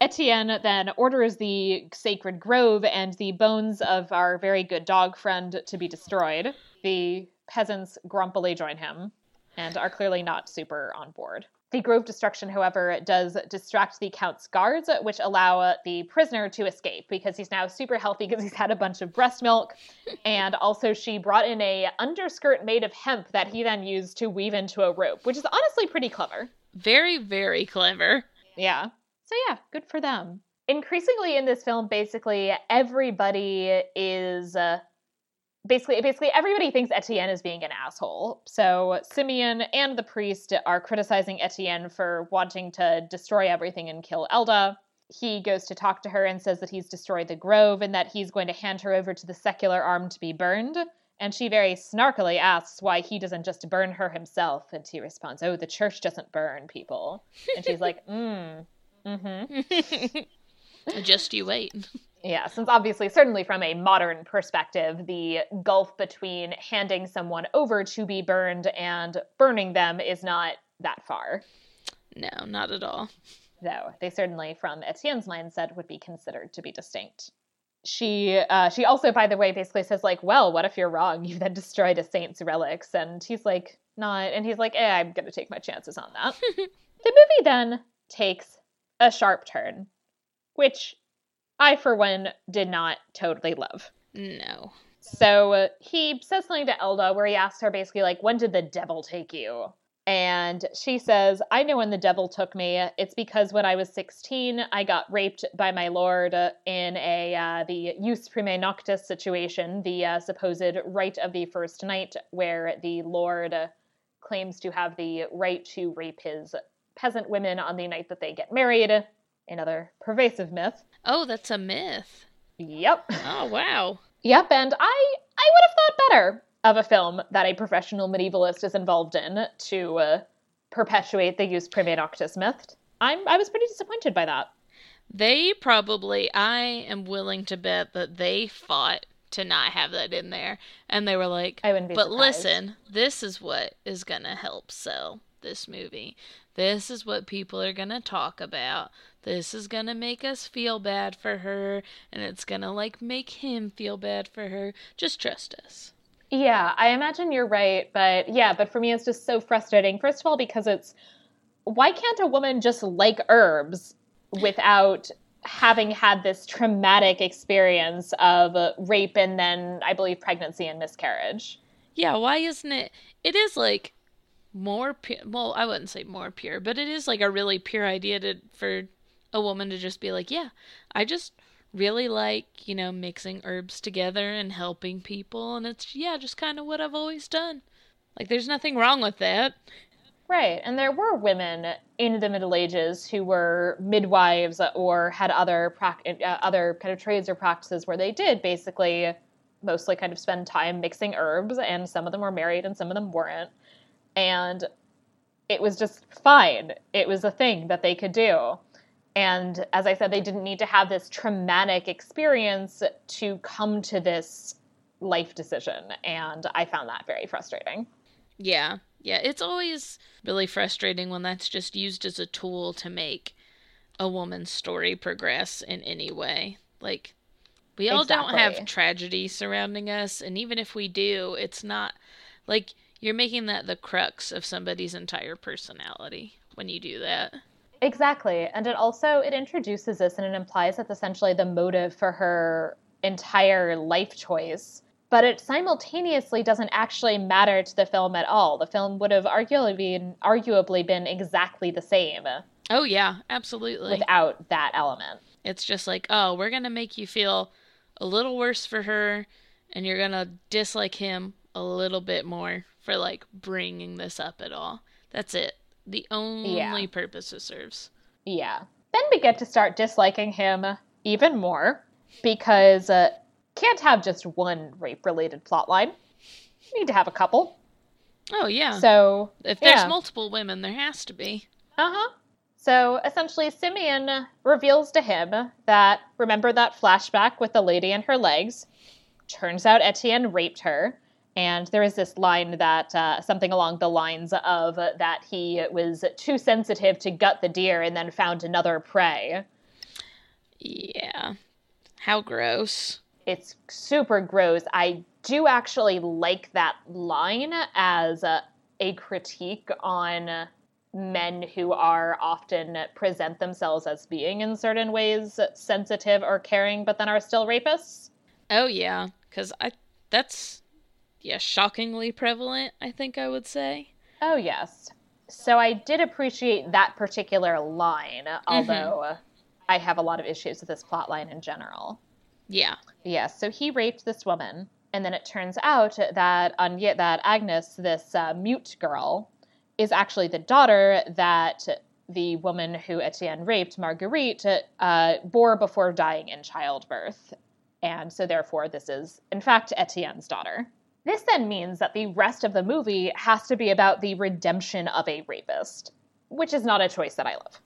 Etienne then orders the sacred grove and the bones of our very good dog friend to be destroyed. The peasants grumpily join him and are clearly not super on board. The grove destruction, however, does distract the count's guards, which allow uh, the prisoner to escape because he's now super healthy because he's had a bunch of breast milk, and also she brought in a underskirt made of hemp that he then used to weave into a rope, which is honestly pretty clever. Very, very clever. Yeah. So yeah, good for them. Increasingly in this film, basically everybody is uh, basically basically everybody thinks Etienne is being an asshole. So Simeon and the priest are criticizing Etienne for wanting to destroy everything and kill Elda. He goes to talk to her and says that he's destroyed the grove and that he's going to hand her over to the secular arm to be burned. And she very snarkily asks why he doesn't just burn her himself. And he responds, Oh, the church doesn't burn people. And she's like, Mm, mm hmm. just you wait. Yeah, since obviously, certainly from a modern perspective, the gulf between handing someone over to be burned and burning them is not that far. No, not at all. Though they certainly, from Etienne's mindset, would be considered to be distinct. She uh, she also, by the way, basically says like, "Well, what if you're wrong? You then destroyed a saint's relics." And he's like, "Not," and he's like, eh, "I'm gonna take my chances on that." the movie then takes a sharp turn, which I, for one, did not totally love. No. So uh, he says something to Elda where he asks her basically, like, when did the devil take you? And she says, I know when the devil took me. It's because when I was 16, I got raped by my lord in a uh, the jus primae noctis situation, the uh, supposed right of the first night, where the lord claims to have the right to rape his peasant women on the night that they get married. Another pervasive myth. Oh, that's a myth. Yep. Oh, wow. Yep, and I I would have thought better of a film that a professional medievalist is involved in to uh, perpetuate the jus primae noctis myth. I'm I was pretty disappointed by that. They probably I am willing to bet that they fought to not have that in there and they were like I wouldn't be But surprised. listen, this is what is going to help sell this movie. This is what people are going to talk about. This is going to make us feel bad for her and it's going to like make him feel bad for her. Just trust us. Yeah, I imagine you're right, but yeah, but for me it's just so frustrating. First of all, because it's why can't a woman just like herbs without having had this traumatic experience of rape and then I believe pregnancy and miscarriage? Yeah, why isn't it? It is like more pure. Well, I wouldn't say more pure, but it is like a really pure idea to for a woman to just be like, yeah, I just really like, you know, mixing herbs together and helping people. And it's, yeah, just kind of what I've always done. Like, there's nothing wrong with that. Right. And there were women in the Middle Ages who were midwives or had other uh, other kind of trades or practices where they did basically mostly kind of spend time mixing herbs and some of them were married and some of them weren't. And it was just fine. It was a thing that they could do. And as I said, they didn't need to have this traumatic experience to come to this life decision. And I found that very frustrating. Yeah. Yeah. It's always really frustrating when that's just used as a tool to make a woman's story progress in any way. Like, we all Exactly. don't have tragedy surrounding us. And even if we do, it's not like you're making that the crux of somebody's entire personality when you do that. Exactly. And it also it introduces this and it implies that's essentially the motive for her entire life choice. But it simultaneously doesn't actually matter to the film at all. The film would have arguably been arguably been exactly the same Oh, yeah, absolutely. without that element. It's just like, oh, we're going to make you feel a little worse for her, and you're going to dislike him a little bit more for like bringing this up at all. That's it. The only Yeah. purpose it serves. Yeah. Then we get to start disliking him even more because uh, can't have just one rape related plotline. You need to have a couple. Oh, yeah. So if there's yeah. multiple women, there has to be. Uh huh. So essentially, Simeon reveals to him that remember that flashback with the lady and her legs? Turns out Etienne raped her. And there is this line that uh, something along the lines of that he was too sensitive to gut the deer and then found another prey. Yeah. How gross. It's super gross. I do actually like that line as a, a critique on men who are often present themselves as being in certain ways sensitive or caring, but then are still rapists. Oh, yeah. Because I. That's. Yeah, shockingly prevalent, I think I would say. Oh, yes. So I did appreciate that particular line, although I have a lot of issues with this plot line in general. Yeah. Yes, so he raped this woman, And then it turns out that Anya, that Agnes, this uh, mute girl, is actually the daughter that the woman who Etienne raped, Marguerite, uh, bore before dying in childbirth. And so, therefore, this is, in fact, Etienne's daughter. This then means that the rest of the movie has to be about the redemption of a rapist, which is not a choice that I love.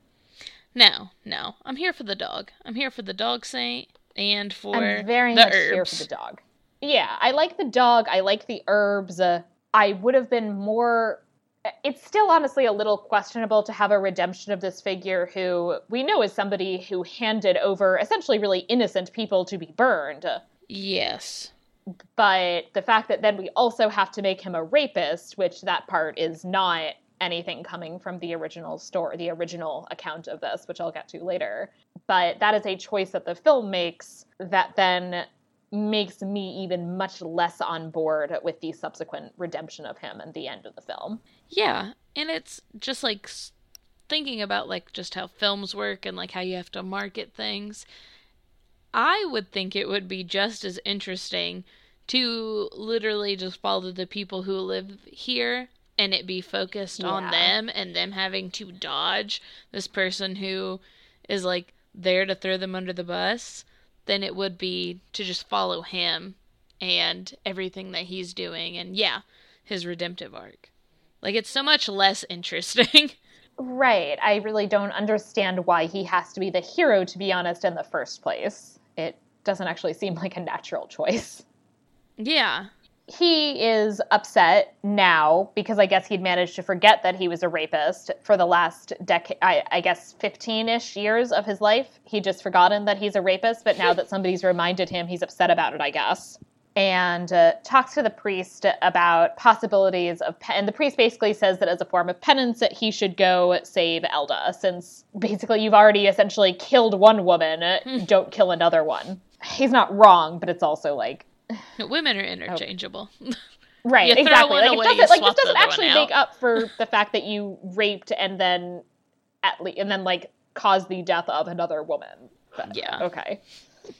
No, no. I'm here for the dog. I'm here for the dog saint and for I'm very the much herbs. here for the dog. Yeah, I like the dog. I like the herbs. Uh, I would have been more. It's still honestly a little questionable to have a redemption of this figure who we know is somebody who handed over essentially really innocent people to be burned. Yes. But the fact that then we also have to make him a rapist, which that part is not anything coming from the original story, the original account of this, which I'll get to later. But that is a choice that the film makes that then makes me even much less on board with the subsequent redemption of him and the end of the film. Yeah, and it's just like thinking about like just how films work and like how you have to market things. I would think it would be just as interesting to literally just follow the people who live here and it be focused on them and them having to dodge this person who is like there to throw them under the bus than it would be to just follow him and everything that he's doing and yeah, his redemptive arc. Like it's so much less interesting. Right. I really don't understand why he has to be the hero, to be honest, in the first place. It doesn't actually seem like a natural choice. Yeah. he is upset now because I guess he'd managed to forget that he was a rapist for the last decade, I, I guess 15 ish years of his life. He'd just forgotten that he's a rapist, but now that somebody's reminded him, he's upset about it, I guess. And uh, talks to the priest about possibilities of, pe- and the priest basically says that as a form of penance, that he should go save Elda, since basically you've already essentially killed one woman, don't kill another one. He's not wrong, but it's also like, Women are interchangeable. Right, You throw exactly. Like, away, it doesn't, like this doesn't actually make up for the fact that you raped and then at least and then like caused the death of another woman. But, Yeah. Okay.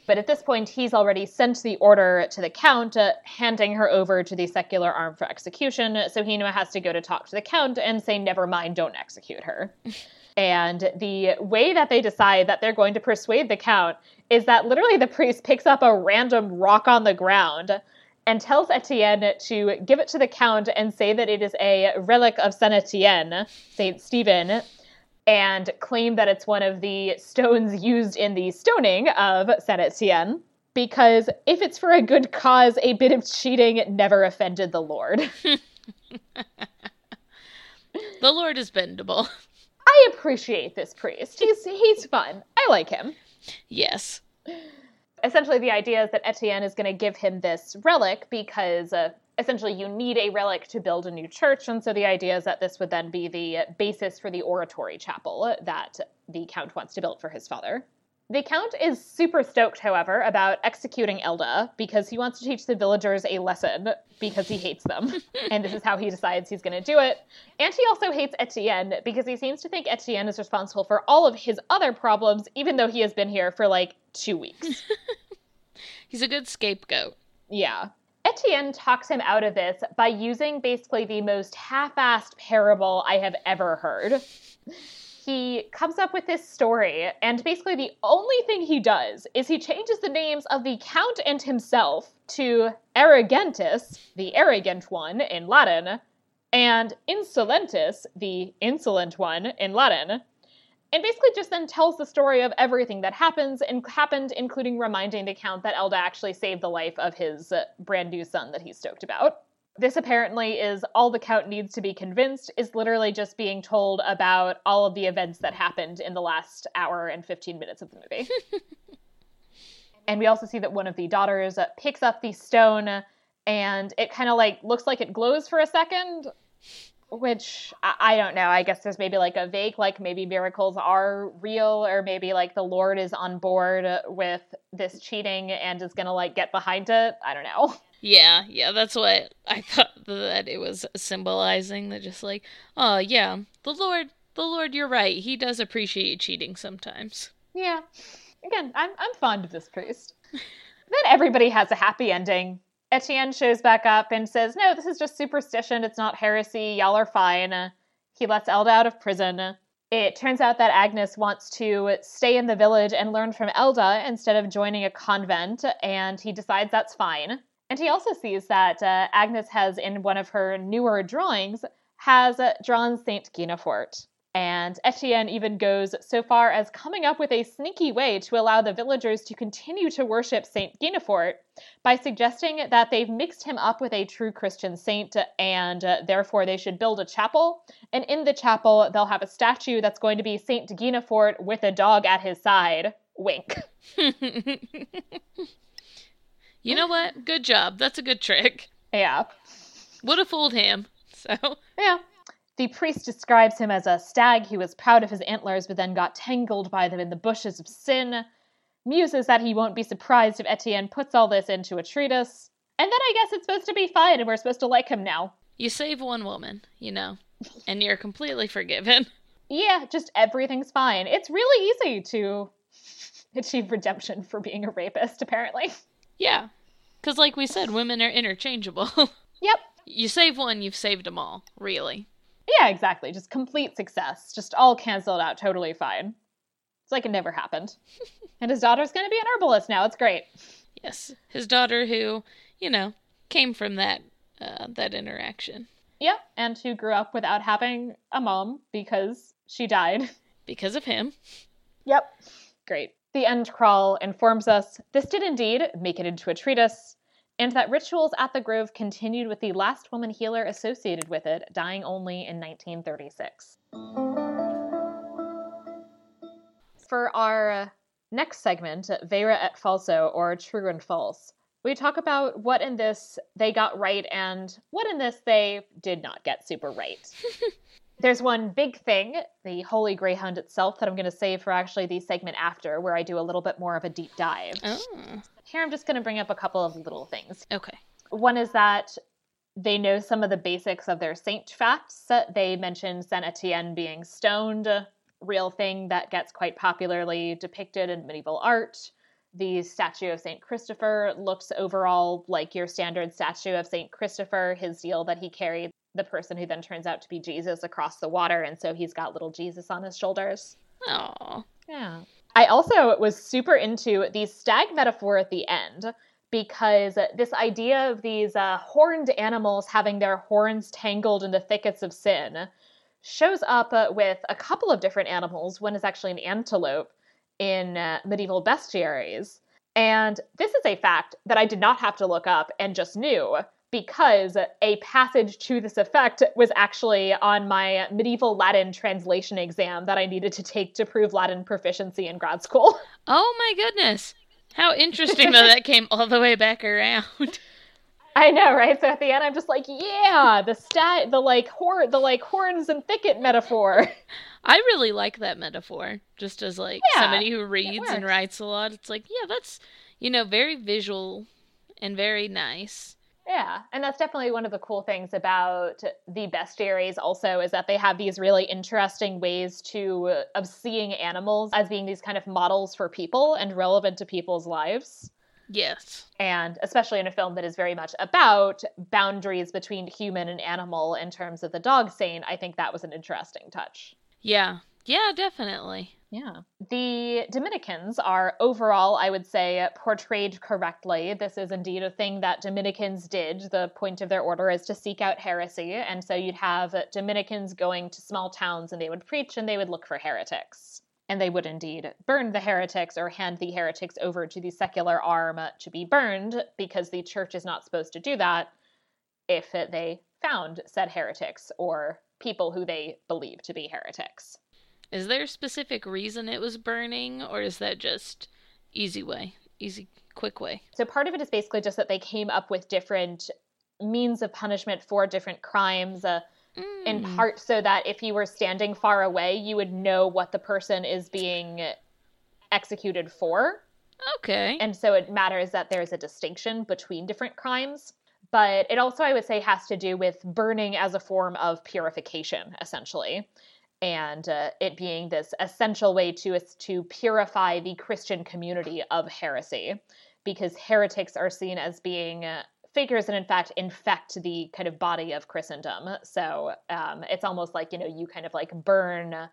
But at this point, he's already sent the order to the count, uh, handing her over to the secular arm for execution. So he now has to go to talk to the count and say, "Never mind, don't execute her." And the way that they decide that they're going to persuade the count is that literally the priest picks up a random rock on the ground and tells Etienne to give it to the count and say that it is a relic of Saint Etienne, Saint Stephen, and claim that it's one of the stones used in the stoning of Saint Etienne. Because if it's for a good cause, a bit of cheating never offended the Lord. the Lord is bendable. I appreciate this priest. He's he's fun. I like him. yes. essentially the idea is that Etienne is going to give him this relic because uh, essentially you need a relic to build a new church and so the idea is that this would then be the basis for the oratory chapel that the count wants to build for his father the count is super stoked however about executing elda because he wants to teach the villagers a lesson because he hates them and this is how he decides he's going to do it and he also hates etienne because he seems to think etienne is responsible for all of his other problems even though he has been here for like two weeks He's a good scapegoat. Yeah. Etienne talks him out of this by using basically the most half assed parable I have ever heard. He comes up with this story, and basically the only thing he does is he changes the names of the Count and himself to Arrogantus, the arrogant one in Latin, and Insolentus, the insolent one in Latin, and basically just then tells the story of everything that happens and happened, including reminding the count that Elda actually saved the life of his brand new son that he's stoked about. This apparently is all the count needs to be convinced is literally just being told about all of the events that happened in the last hour and 15 minutes of the movie. and we also see that one of the daughters uh, picks up the stone and it kind of like looks like it glows for a second which I, I don't know. I guess there's maybe like a vague, like maybe miracles are real, or maybe like the Lord is on board with this cheating and is gonna like get behind it. I don't know. Yeah, yeah, that's what I thought that it was symbolizing. That just like, oh yeah, the Lord, the Lord, you're right. He does appreciate cheating sometimes. Yeah. Again, I'm I'm fond of this priest. then everybody has a happy ending. Etienne shows back up and says, No, this is just superstition. It's not heresy. Y'all are fine. He lets Elda out of prison. It turns out that Agnes wants to stay in the village and learn from Elda instead of joining a convent, and he decides that's fine. And he also sees that uh, Agnes has, in one of her newer drawings, has uh, drawn Saint Guinefort. And Etienne even goes so far as coming up with a sneaky way to allow the villagers to continue to worship Saint Guinefort by suggesting that they've mixed him up with a true Christian saint and uh, therefore they should build a chapel. And in the chapel, they'll have a statue that's going to be Saint Guinefort with a dog at his side. Wink. you know what? Good job. That's a good trick. Yeah. Would have fooled him. So. Yeah. The priest describes him as a stag who was proud of his antlers but then got tangled by them in the bushes of sin, muses that he won't be surprised if Etienne puts all this into a treatise, and then I guess it's supposed to be fine and we're supposed to like him now. You save one woman, you know, and you're completely forgiven. Yeah, just everything's fine. It's really easy to achieve redemption for being a rapist, apparently. Yeah. Because, like we said, women are interchangeable. Yep. You save one, you've saved them all, really. Yeah, exactly. Just complete success. Just all canceled out, totally fine. It's like it never happened. and his daughter's going to be an herbalist now. It's great. Yes, his daughter, who you know came from that uh, that interaction. Yep, and who grew up without having a mom because she died because of him. Yep, great. The end crawl informs us this did indeed make it into a treatise and that rituals at the Grove continued with the last woman healer associated with it dying only in 1936. For our uh, next segment, Vera et Falso, or True and False, we talk about what in this they got right and what in this they did not get super right. There's one big thing, the Holy Greyhound itself, that I'm going to save for actually the segment after, where I do a little bit more of a deep dive. Oh. Here, I'm just going to bring up a couple of little things. Okay. One is that they know some of the basics of their saint facts. They mentioned Saint Etienne being stoned, a real thing that gets quite popularly depicted in medieval art. The statue of Saint Christopher looks overall like your standard statue of Saint Christopher, his deal that he carried the person who then turns out to be Jesus across the water, and so he's got little Jesus on his shoulders. Oh. Yeah. I also was super into the stag metaphor at the end because this idea of these uh, horned animals having their horns tangled in the thickets of sin shows up uh, with a couple of different animals. One is actually an antelope in uh, medieval bestiaries. And this is a fact that I did not have to look up and just knew because a passage to this effect was actually on my medieval Latin translation exam that I needed to take to prove Latin proficiency in grad school. Oh my goodness. How interesting that that came all the way back around. I know, right? So at the end I'm just like, yeah, the stat the like hor the like horns and thicket metaphor. I really like that metaphor. Just as like yeah, somebody who reads and writes a lot, it's like, yeah, that's you know, very visual and very nice. Yeah, and that's definitely one of the cool things about the bestiaries also is that they have these really interesting ways to uh, of seeing animals as being these kind of models for people and relevant to people's lives. Yes. And especially in a film that is very much about boundaries between human and animal in terms of the dog scene, I think that was an interesting touch. Yeah. Yeah, definitely. Yeah. The Dominicans are overall, I would say, portrayed correctly. This is indeed a thing that Dominicans did. The point of their order is to seek out heresy. And so you'd have Dominicans going to small towns and they would preach and they would look for heretics. And they would indeed burn the heretics or hand the heretics over to the secular arm to be burned because the church is not supposed to do that if they found said heretics or people who they believe to be heretics. Is there a specific reason it was burning, or is that just easy way, easy, quick way? So part of it is basically just that they came up with different means of punishment for different crimes. Uh, mm. In part, so that if you were standing far away, you would know what the person is being executed for. Okay. And so it matters that there's a distinction between different crimes. But it also, I would say, has to do with burning as a form of purification, essentially and uh, it being this essential way to to purify the Christian community of heresy, because heretics are seen as being uh, figures and in fact infect the kind of body of Christendom. So um, it's almost like, you know, you kind of like burn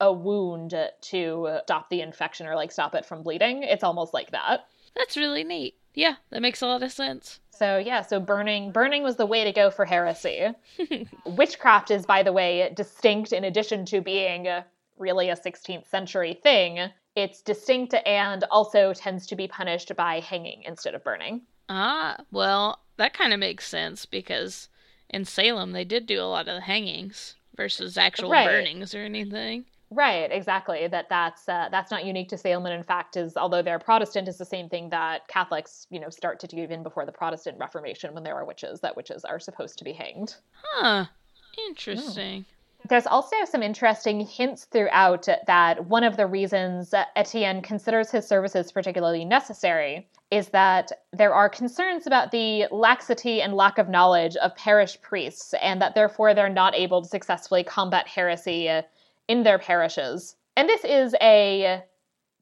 a wound to stop the infection or like stop it from bleeding. It's almost like that. That's really neat. Yeah, that makes a lot of sense. So yeah, so burning burning was the way to go for heresy. Witchcraft is by the way distinct in addition to being really a 16th century thing. It's distinct and also tends to be punished by hanging instead of burning. Ah, well, that kind of makes sense because in Salem they did do a lot of the hangings versus actual right. burnings or anything. Right, exactly. That that's uh, that's not unique to Salem, and in fact, is although they're Protestant, is the same thing that Catholics, you know, start to do even before the Protestant Reformation, when there are witches, that witches are supposed to be hanged. Huh. Interesting. There's also some interesting hints throughout that one of the reasons Etienne considers his services particularly necessary is that there are concerns about the laxity and lack of knowledge of parish priests, and that therefore they're not able to successfully combat heresy in their parishes. And this is a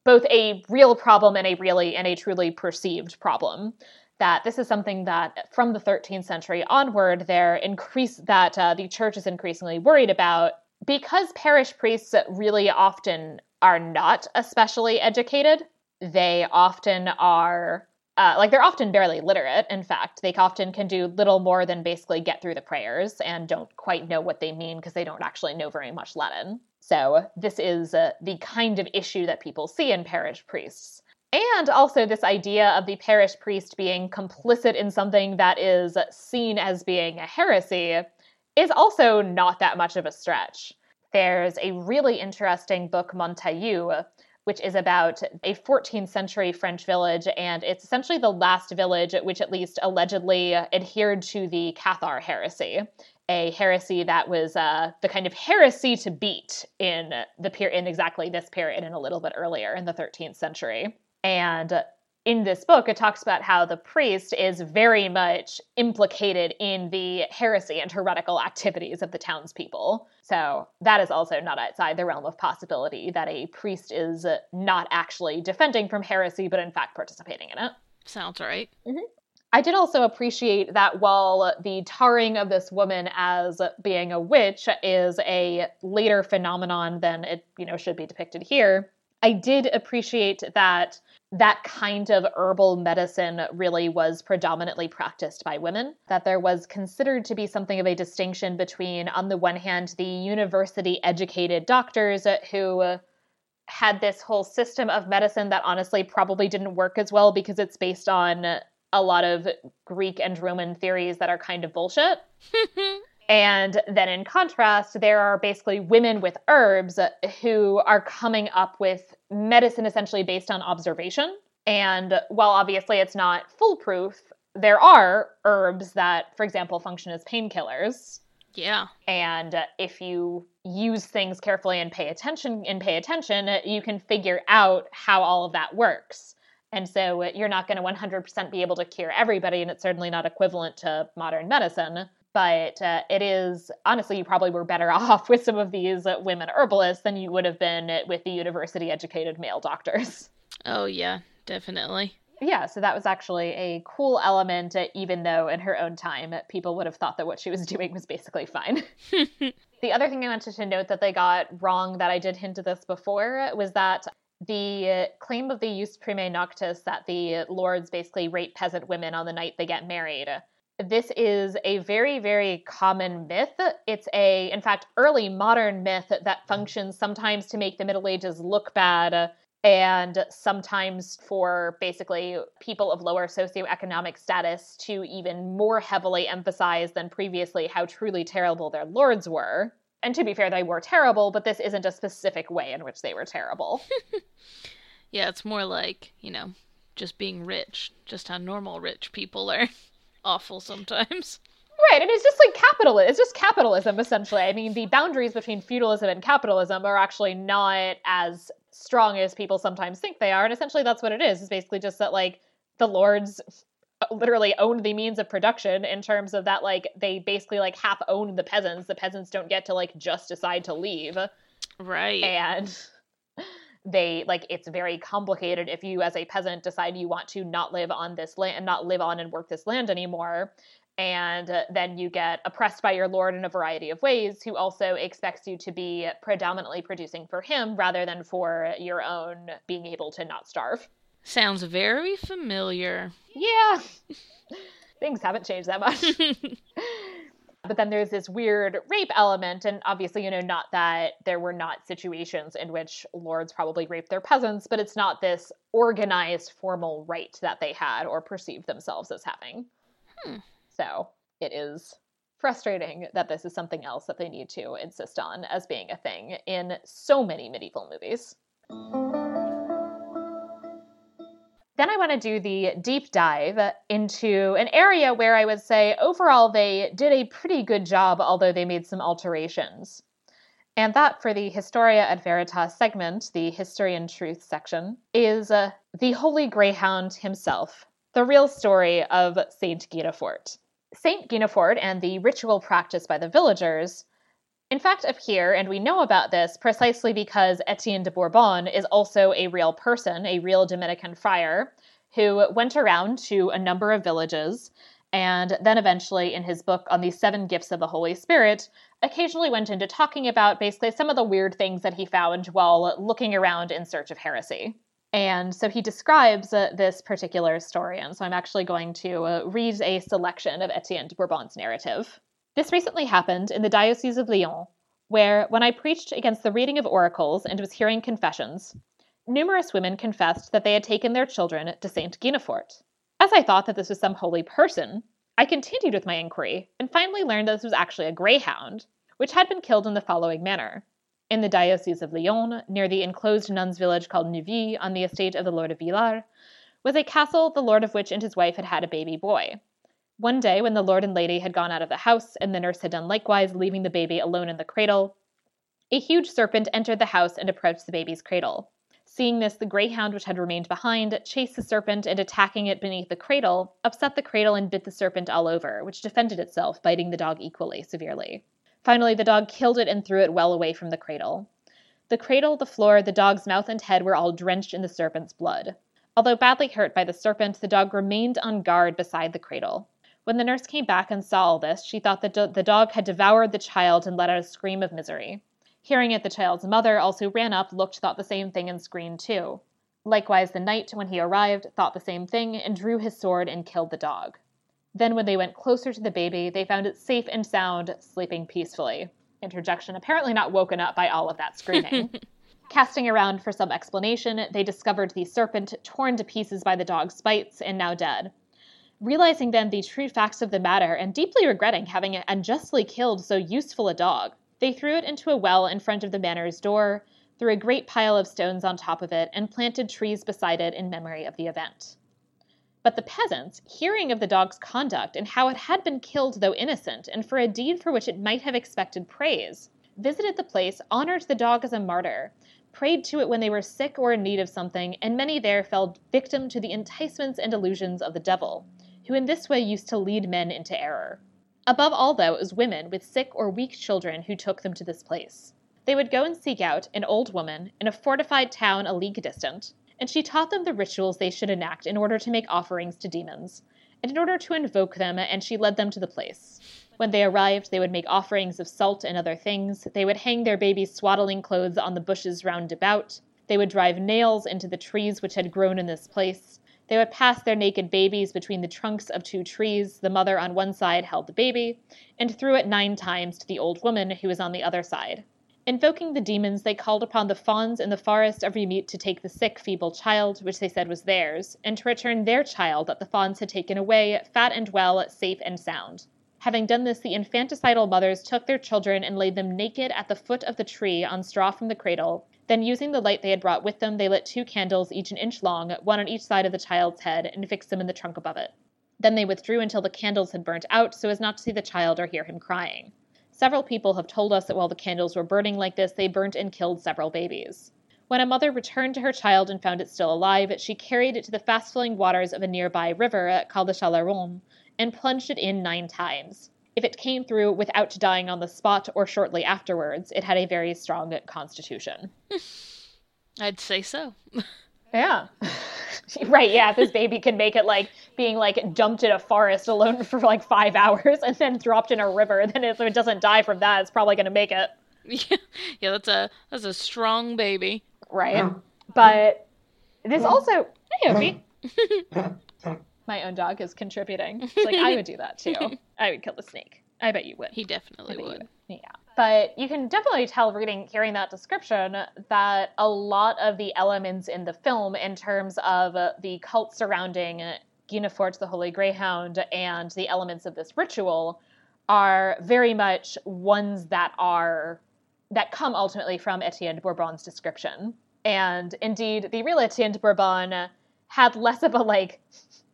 both a real problem and a really and a truly perceived problem. That this is something that from the 13th century onward, they're increase that uh, the church is increasingly worried about because parish priests really often are not especially educated. They often are uh, like they're often barely literate. In fact, they often can do little more than basically get through the prayers and don't quite know what they mean because they don't actually know very much Latin. So, this is uh, the kind of issue that people see in parish priests. And also, this idea of the parish priest being complicit in something that is seen as being a heresy is also not that much of a stretch. There's a really interesting book, Montaillou, which is about a 14th century French village, and it's essentially the last village which at least allegedly adhered to the Cathar heresy a heresy that was uh, the kind of heresy to beat in the in exactly this period and a little bit earlier in the 13th century. And in this book, it talks about how the priest is very much implicated in the heresy and heretical activities of the townspeople. So that is also not outside the realm of possibility that a priest is not actually defending from heresy, but in fact participating in it. Sounds right. Mm-hmm. I did also appreciate that while the tarring of this woman as being a witch is a later phenomenon than it, you know, should be depicted here, I did appreciate that that kind of herbal medicine really was predominantly practiced by women. That there was considered to be something of a distinction between, on the one hand, the university educated doctors who had this whole system of medicine that honestly probably didn't work as well because it's based on a lot of Greek and Roman theories that are kind of bullshit. and then in contrast, there are basically women with herbs who are coming up with medicine essentially based on observation. And while obviously it's not foolproof, there are herbs that, for example, function as painkillers. Yeah. And if you use things carefully and pay attention and pay attention, you can figure out how all of that works. And so you're not going to 100% be able to cure everybody, and it's certainly not equivalent to modern medicine. But uh, it is, honestly, you probably were better off with some of these women herbalists than you would have been with the university educated male doctors. Oh, yeah, definitely. Yeah, so that was actually a cool element, even though in her own time, people would have thought that what she was doing was basically fine. the other thing I wanted to note that they got wrong that I did hint at this before was that the claim of the jus primae noctis that the lords basically rape peasant women on the night they get married. This is a very, very common myth. It's a, in fact, early modern myth that hmm. functions sometimes to make the Middle Ages look bad and sometimes for basically people of lower socioeconomic status to even more heavily emphasize than previously how truly terrible their lords were and to be fair, they were terrible, but this isn't a specific way in which they were terrible. yeah, it's more like, you know, just being rich, just how normal rich people are awful sometimes. Right, and it's just like capitalism. It's just capitalism, essentially. I mean, the boundaries between feudalism and capitalism are actually not as strong as people sometimes think they are. And essentially, that's what it is. It's basically just that, like, the lords literally owned the means of production in terms of that like they basically like half own the peasants the peasants don't get to like just decide to leave right and they like it's very complicated if you as a peasant decide you want to not live on this land and not live on and work this land anymore and uh, then you get oppressed by your lord in a variety of ways who also expects you to be predominantly producing for him rather than for your own being able to not starve. Sounds very familiar. Yeah. Things haven't changed that much but then there's this weird rape element and obviously you know not that there were not situations in which lords probably raped their peasants but it's not this organized formal right that they had or perceived themselves as having hmm. so it is frustrating that this is something else that they need to insist on as being a thing in so many medieval movies then I want to do the deep dive into an area where I would say overall they did a pretty good job, although they made some alterations. And that for the Historia et Veritas segment, the History and Truth section, is uh, the Holy Greyhound himself, the real story of Saint Guinefort. Saint Guinefort and the ritual practiced by the villagers in fact, appear, and we know about this precisely because Etienne de Bourbon is also a real person, a real Dominican friar, who went around to a number of villages and then eventually in his book on the seven gifts of the Holy Spirit, occasionally went into talking about basically some of the weird things that he found while looking around in search of heresy. And so he describes uh, this particular story, and so I'm actually going to uh, read a selection of Etienne de Bourbon's narrative. This recently happened in the Diocese of Lyon, where, when I preached against the reading of oracles and was hearing confessions, numerous women confessed that they had taken their children to Saint Guinefort. As I thought that this was some holy person, I continued with my inquiry and finally learned that this was actually a greyhound, which had been killed in the following manner. In the Diocese of Lyon, near the enclosed nuns' village called Neuvy, on the estate of the Lord of Villars, was a castle the lord of which and his wife had had a baby boy. One day, when the lord and lady had gone out of the house, and the nurse had done likewise, leaving the baby alone in the cradle, a huge serpent entered the house and approached the baby's cradle. Seeing this, the greyhound which had remained behind chased the serpent and attacking it beneath the cradle, upset the cradle and bit the serpent all over, which defended itself, biting the dog equally severely. Finally, the dog killed it and threw it well away from the cradle. The cradle, the floor, the dog's mouth and head were all drenched in the serpent's blood. Although badly hurt by the serpent, the dog remained on guard beside the cradle. When the nurse came back and saw all this, she thought that do- the dog had devoured the child and let out a scream of misery. Hearing it, the child's mother also ran up, looked, thought the same thing, and screamed too. Likewise, the knight, when he arrived, thought the same thing and drew his sword and killed the dog. Then, when they went closer to the baby, they found it safe and sound, sleeping peacefully. Interjection apparently not woken up by all of that screaming. Casting around for some explanation, they discovered the serpent torn to pieces by the dog's bites and now dead. Realizing then the true facts of the matter and deeply regretting having unjustly killed so useful a dog, they threw it into a well in front of the manor's door, threw a great pile of stones on top of it, and planted trees beside it in memory of the event. But the peasants, hearing of the dog's conduct and how it had been killed though innocent, and for a deed for which it might have expected praise, visited the place, honored the dog as a martyr, prayed to it when they were sick or in need of something, and many there fell victim to the enticements and illusions of the devil, who in this way used to lead men into error. Above all, though, it was women with sick or weak children who took them to this place. They would go and seek out an old woman in a fortified town a league distant, and she taught them the rituals they should enact in order to make offerings to demons, and in order to invoke them, and she led them to the place. When they arrived, they would make offerings of salt and other things. They would hang their babies' swaddling clothes on the bushes round about. They would drive nails into the trees which had grown in this place. They would pass their naked babies between the trunks of two trees. The mother on one side held the baby, and threw it nine times to the old woman who was on the other side. Invoking the demons, they called upon the fauns in the forest of Rimite to take the sick, feeble child, which they said was theirs, and to return their child that the fauns had taken away, fat and well, safe and sound. Having done this, the infanticidal mothers took their children and laid them naked at the foot of the tree on straw from the cradle, then, using the light they had brought with them, they lit two candles, each an inch long, one on each side of the child's head, and fixed them in the trunk above it. Then they withdrew until the candles had burnt out, so as not to see the child or hear him crying. Several people have told us that while the candles were burning like this, they burnt and killed several babies. When a mother returned to her child and found it still alive, she carried it to the fast flowing waters of a nearby river uh, called the Chalaronne and plunged it in nine times. If it came through without dying on the spot or shortly afterwards, it had a very strong constitution. I'd say so. yeah. right, yeah, if this baby can make it like being like dumped in a forest alone for like five hours and then dropped in a river, then if it doesn't die from that, it's probably gonna make it. Yeah, yeah, that's a that's a strong baby. Right. Oh. But this also hey Opie. My own dog is contributing. It's like I would do that too. I would kill the snake. I bet you would. He definitely would. would. Yeah. But you can definitely tell reading hearing that description that a lot of the elements in the film in terms of the cult surrounding Guinefort the Holy Greyhound and the elements of this ritual are very much ones that are that come ultimately from Etienne de Bourbon's description. And indeed, the real Etienne de Bourbon had less of a like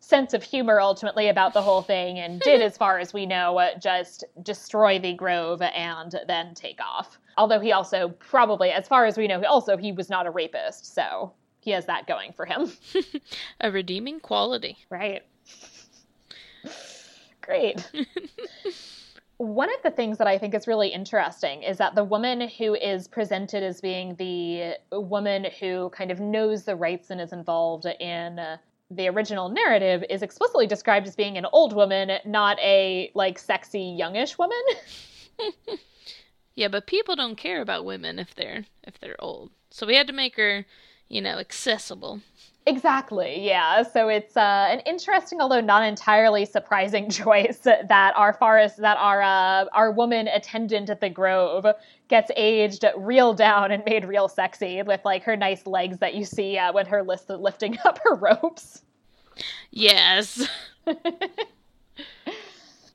sense of humor ultimately about the whole thing and did, as far as we know, uh, just destroy the grove and then take off. Although he also probably, as far as we know, also he was not a rapist, so he has that going for him. a redeeming quality. Right. Great. One of the things that I think is really interesting is that the woman who is presented as being the woman who kind of knows the rites and is involved in uh, the original narrative is explicitly described as being an old woman, not a like sexy youngish woman. yeah, but people don't care about women if they're if they're old. So we had to make her, you know, accessible. Exactly. Yeah. So it's uh, an interesting, although not entirely surprising, choice that our forest, that our uh, our woman attendant at the Grove gets aged real down and made real sexy with like her nice legs that you see uh, when her list lifting up her ropes. Yes.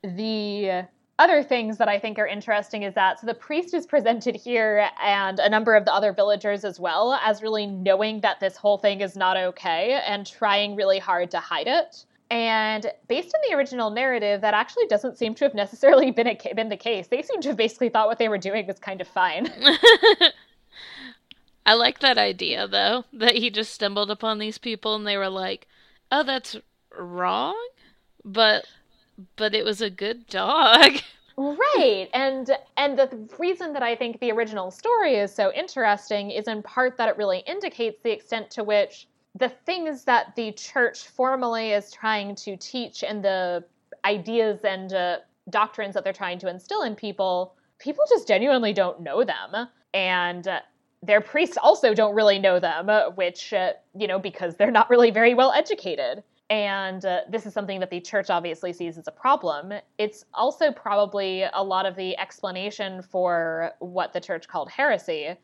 the other things that I think are interesting is that so the priest is presented here and a number of the other villagers as well as really knowing that this whole thing is not okay and trying really hard to hide it. And based on the original narrative, that actually doesn't seem to have necessarily been a, been the case. They seem to have basically thought what they were doing was kind of fine. I like that idea though, that he just stumbled upon these people and they were like, "Oh, that's wrong," but but it was a good dog. right and and the reason that i think the original story is so interesting is in part that it really indicates the extent to which the things that the church formally is trying to teach and the ideas and uh, doctrines that they're trying to instill in people people just genuinely don't know them and uh, their priests also don't really know them which uh, you know because they're not really very well educated and uh, this is something that the church obviously sees as a problem. It's also probably a lot of the explanation for what the church called heresy.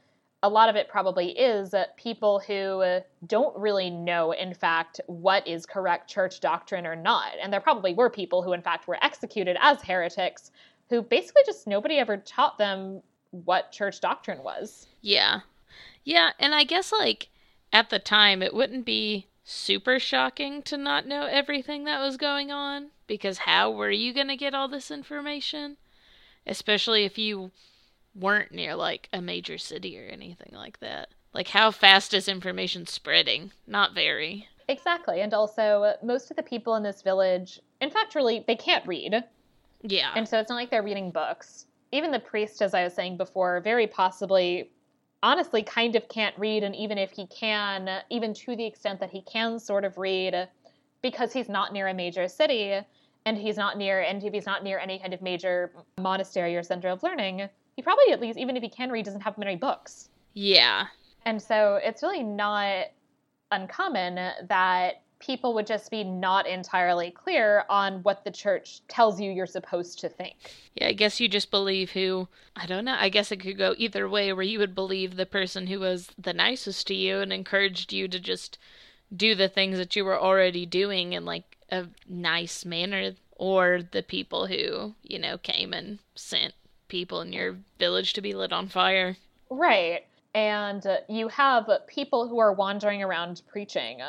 A lot of it probably is people who don't really know, in fact, what is correct church doctrine or not. And there probably were people who, in fact, were executed as heretics who basically just nobody ever taught them what church doctrine was. Yeah. Yeah. And I guess, like, at the time, it wouldn't be super shocking to not know everything that was going on because how were you going to get all this information? Especially if you weren't near like a major city or anything like that. Like how fast is information spreading? Not very. Exactly. And also most of the people in this village, in fact really they can't read. Yeah. And so it's not like they're reading books. Even the priest as I was saying before, very possibly honestly kind of can't read and even if he can even to the extent that he can sort of read because he's not near a major city and he's not near and if he's not near any kind of major monastery or center of learning he probably at least even if he can read doesn't have many books. Yeah. And so it's really not uncommon that people would just be not entirely clear on what the church tells you you're supposed to think. Yeah, I guess you just believe who, I don't know, I guess it could go either way where you would believe the person who was the nicest to you and encouraged you to just do the things that you were already doing in like a nice manner or the people who, you know, came and sent people in your village to be lit on fire. Right. And uh, you have people who are wandering around preaching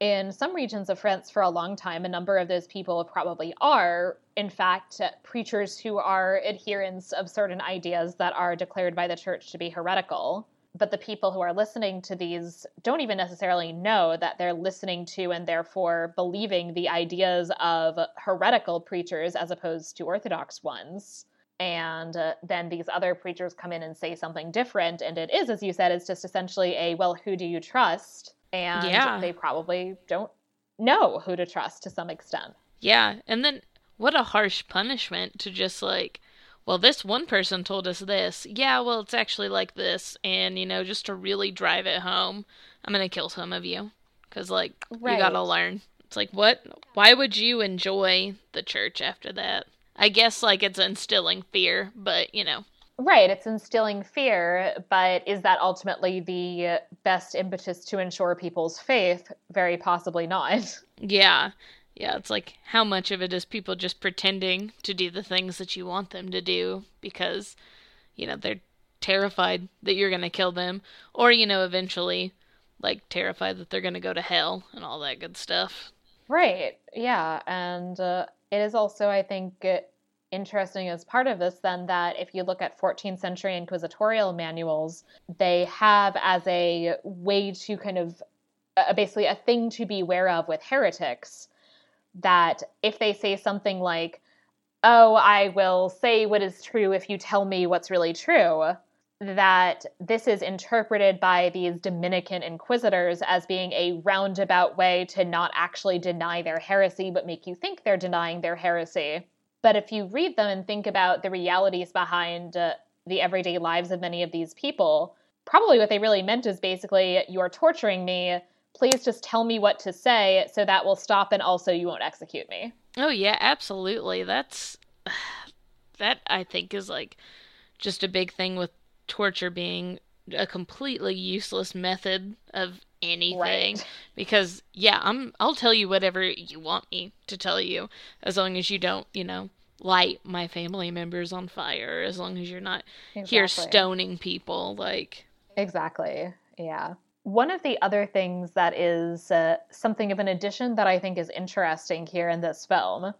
in some regions of France for a long time, a number of those people probably are, in fact, preachers who are adherents of certain ideas that are declared by the church to be heretical. But the people who are listening to these don't even necessarily know that they're listening to and therefore believing the ideas of heretical preachers as opposed to orthodox ones. and uh, then these other preachers come in and say something different and it is as you said it's just essentially a well who do you trust and Yeah. they probably don't know who to trust to some extent Yeah, and then what a harsh punishment to just like, well, this one person told us this. Yeah, well, it's actually like this, and you know, just to really drive it home, I'm gonna kill some of you because like you gotta learn. It's like what? Why would you enjoy the church after that? I guess like it's instilling fear, but you know, right it's instilling fear but is that ultimately the best impetus to ensure people's faith very possibly not yeah. Yeah, it's like how much of it is people just pretending to do the things that you want them to do because, you know, they're terrified that you're going to kill them or, you know, eventually like terrified that they're going to go to hell and all that good stuff. Right. Yeah. And uh, it is also, I think, uh, interesting as part of this, then, that if you look at 14th century inquisitorial manuals, they have as a way to kind of uh, basically a thing to be aware of with heretics that if they say something like, oh, I will say what is true if you tell me what's really true, that this is interpreted by these Dominican inquisitors as being a roundabout way to not actually deny their heresy, but make you think they're denying their heresy. But if you read them and think about the realities behind uh, the everyday lives of many of these people, probably what they really meant is basically, you're torturing me. Please just tell me what to say so that will stop and also you won't execute me. Oh yeah, absolutely. That's that I think is like just a big thing with torture being a completely useless method of anything Right. because yeah, I'm I'll tell you whatever you want me to tell you as long as you don't, you know, light my family members on fire, as long as you're not here stoning people like Exactly. Yeah. One of the other things that is uh, something of an addition that I think is interesting here in this film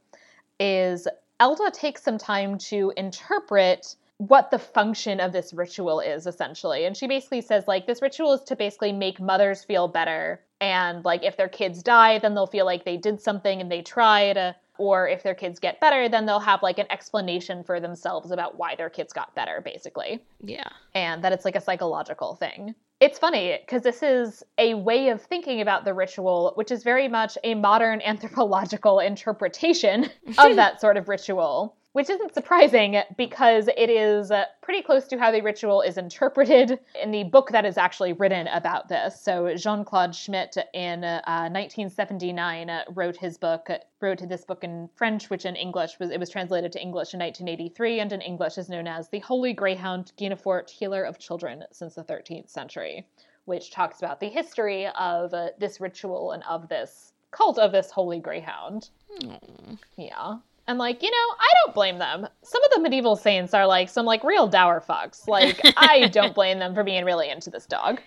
is Elda takes some time to interpret what the function of this ritual is essentially. And she basically says like this ritual is to basically make mothers feel better and like if their kids die then they'll feel like they did something and they tried or if their kids get better then they'll have like an explanation for themselves about why their kids got better basically yeah. and that it's like a psychological thing. It's funny because this is a way of thinking about the ritual, which is very much a modern anthropological interpretation of that sort of ritual, which isn't surprising because it is uh, pretty close to how the ritual is interpreted in the book that is actually written about this. So Jean Claude Schmitt in uh, 1979 uh, wrote his book, wrote this book in French, which in English was it was translated to English in 1983, and in English is known as the Holy Greyhound Guinefort Healer of Children since the 13th century, which talks about the history of uh, this ritual and of this cult of this holy greyhound. Aw. Yeah. And like, you know, I don't blame them. Some of the medieval saints are like some like real dour fucks. Like, I don't blame them for being really into this dog.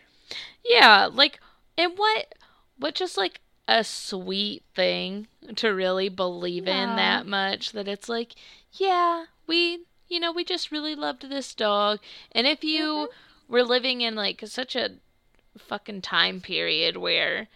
Yeah, like and what what just like a sweet thing to really believe in that much that it's like, yeah, we you know, we just really loved this dog. And if you mm-hmm. were living in like such a fucking time period where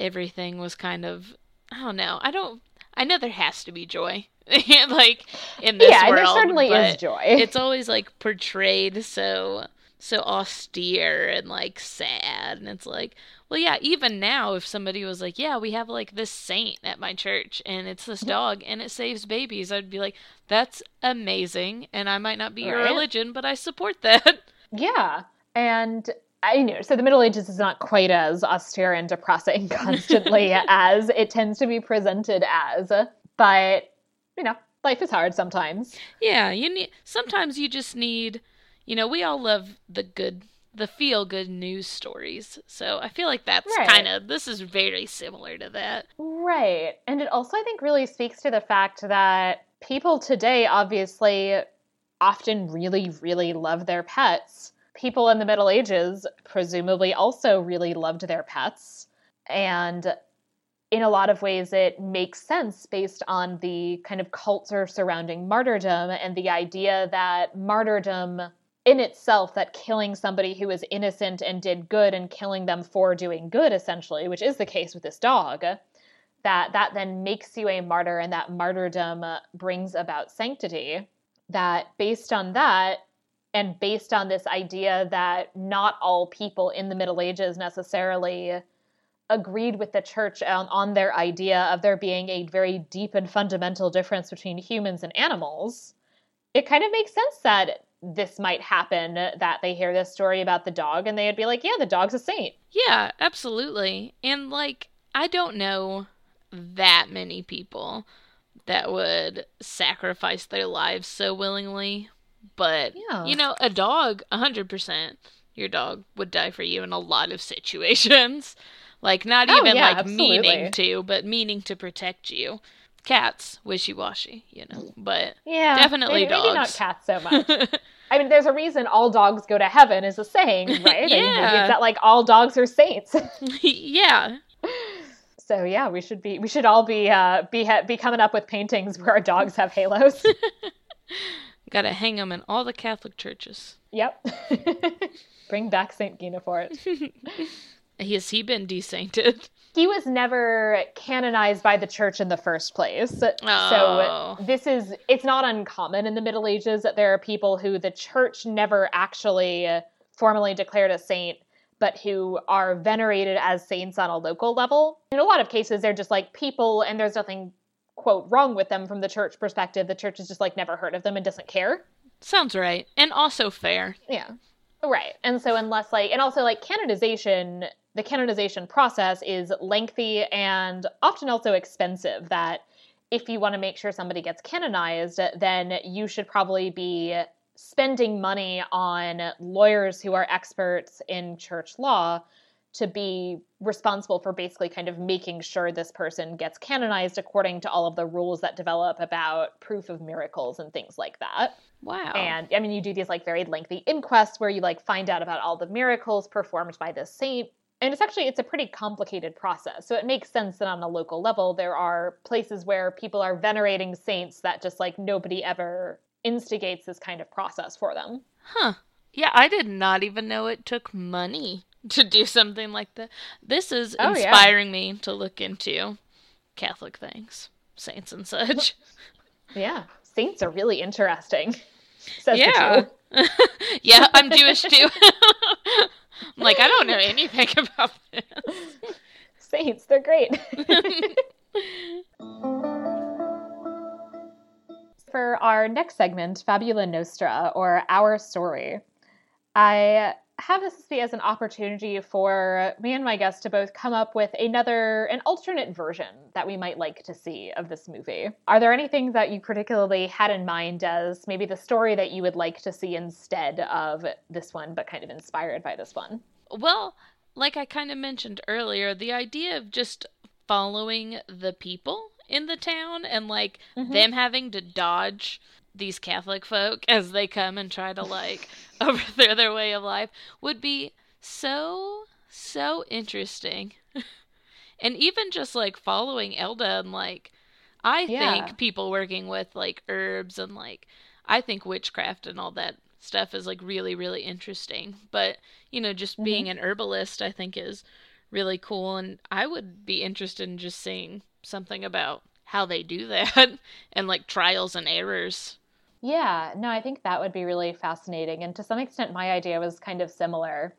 everything was kind of I don't know. I don't I know there has to be joy. like in this yeah, world. there certainly is joy. it's always like portrayed so so austere and like sad and it's like well yeah even now if somebody was like yeah we have like this saint at my church and it's this mm-hmm. dog and it saves babies i'd be like that's amazing and i might not be your religion but i support that Yeah. And I know, so the Middle Ages is not quite as austere and depressing constantly as it tends to be presented as. But, you know, life is hard sometimes. yeah you need sometimes you just need you know we all love the good the feel good news stories so i feel like that's Right. kind of this is very similar to that Right. And it also, I think, really speaks to the fact that people today obviously often really, really love their pets. People in the Middle Ages presumably also really loved their pets. And in a lot of ways, it makes sense based on the kind of culture surrounding martyrdom and the idea that martyrdom in itself, that killing somebody who is innocent and did good and killing them for doing good, essentially, which is the case with this dog, that that then makes you a martyr and that martyrdom uh, brings about sanctity. that based on that, and based on this idea that not all people in the Middle Ages necessarily agreed with the church on, on their idea of there being a very deep and fundamental difference between humans and animals, it kind of makes sense that this might happen that they hear this story about the dog and they'd be like, yeah, the dog's a saint. Yeah, absolutely. And like, I don't know that many people that would sacrifice their lives so willingly, but Yeah. you know, a dog, 100%, your dog would die for you in a lot of situations. Like, not Oh, even yeah, like absolutely. meaning to, but meaning to protect you. Cats, wishy washy, you know, but Yeah, Definitely maybe, maybe not cats so much. I mean, there's a reason all dogs go to heaven is a saying, right? I mean, Yeah. it's that like all dogs are saints. yeah. so yeah, we should be we should all be uh, be ha- be coming up with paintings where our dogs have halos. Gotta hang them in all the Catholic churches. yep. Bring back Saint Guinefort. Has he been desainted? He was never canonized by the church in the first place. Oh. So this is it's not uncommon in the Middle Ages that there are people who the church never actually formally declared a saint but who are venerated as saints on a local level. In a lot of cases they're just like people and there's nothing quote wrong with them from the church perspective. The church has just like never heard of them and doesn't care. Sounds right. And also fair. Yeah. Right. And so unless like and also like canonization, the canonization process is lengthy and often also expensive that if you want to make sure somebody gets canonized, then you should probably be spending money on lawyers who are experts in church law to be responsible for basically kind of making sure this person gets canonized according to all of the rules that develop about proof of miracles and things like that. Wow. And I mean, you do these like very lengthy inquests where you like find out about all the miracles performed by this saint. And it's actually it's a pretty complicated process. So it makes sense that on a local level there are places where people are venerating saints that just like nobody ever instigates this kind of process for them. Huh. Yeah, I did not even know it took money to do something like that. This is Oh, yeah. inspiring me to look into Catholic things, saints and such. Yeah. Saints are really interesting. Yeah. Yeah, I'm Jewish too. I'm like, I don't know anything about this. Saints, they're great. For our next segment, Fabula Nostra, or Our Story, I have this be as an opportunity for me and my guest to both come up with another, an alternate version that we might like to see of this movie. Are there any things that you particularly had in mind as maybe the story that you would like to see instead of this one, but kind of inspired by this one? Well, like I kind of mentioned earlier, the idea of just following the people in the town and like mm-hmm. them having to dodge these Catholic folk as they come and try to like overthrow their way of life would be so so interesting. and even just like following Elda and like I Yeah. think people working with like herbs and like I think witchcraft and all that stuff is like really really interesting. But, you know, just Mm-hmm. being an herbalist I think is really cool and I would be interested in just seeing something about how they do that and like trials and errors. Yeah, no, I think that would be really fascinating. And to some extent, my idea was kind of similar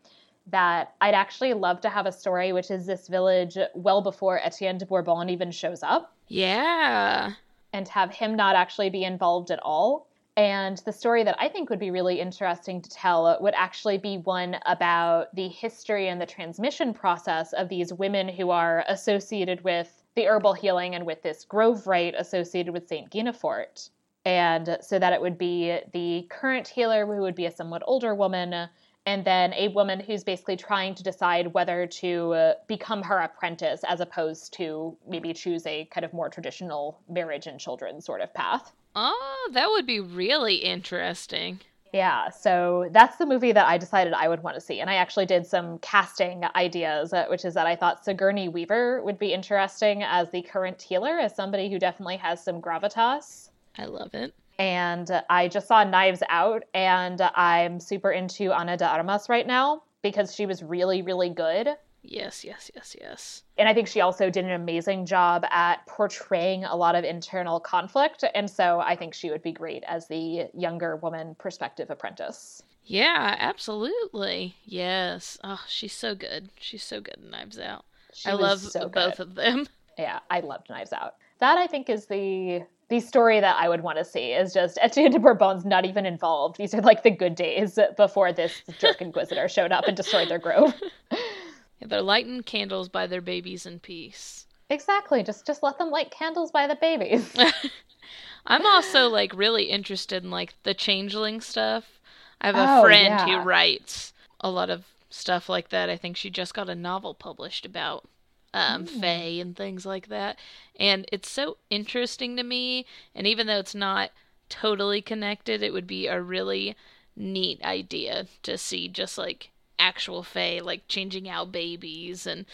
that I'd actually love to have a story, which is this village well before Etienne de Bourbon even shows up, Yeah. and have him not actually be involved at all. And the story that I think would be really interesting to tell would actually be one about the history and the transmission process of these women who are associated with the herbal healing and with this grove rite associated with St. Guinefort. And so that it would be the current healer, who would be a somewhat older woman, and then a woman who's basically trying to decide whether to uh, become her apprentice as opposed to maybe choose a kind of more traditional marriage and children sort of path. Oh, that would be really interesting. Yeah, so that's the movie that I decided I would want to see. And I actually did some casting ideas, uh, which is that I thought Sigourney Weaver would be interesting as the current healer, as somebody who definitely has some gravitas. I love it. And I just saw Knives Out, and I'm super into Ana de Armas right now because she was really, really good. Yes, yes, yes, yes. And I think she also did an amazing job at portraying a lot of internal conflict. And so I think she would be great as the younger woman perspective apprentice. Yeah, absolutely. Yes. Oh, she's so good. She's so good in Knives Out. She I love so both of them. Yeah, I loved Knives Out. That I think is the the story that I would want to see is just Etienne de Bourbon's not even involved. These are like the good days before this jerk inquisitor showed up and destroyed their grove. Yeah, they're lighting candles by their babies in peace. Exactly. Just just let them light candles by the babies. I'm also like really interested in like the changeling stuff. I have a oh, friend yeah. who writes a lot of stuff like that. I think she just got a novel published about um, mm. Fae and things like that. And it's so interesting to me. And even though it's not totally connected, it would be a really neat idea to see just like actual Fae, like changing out babies and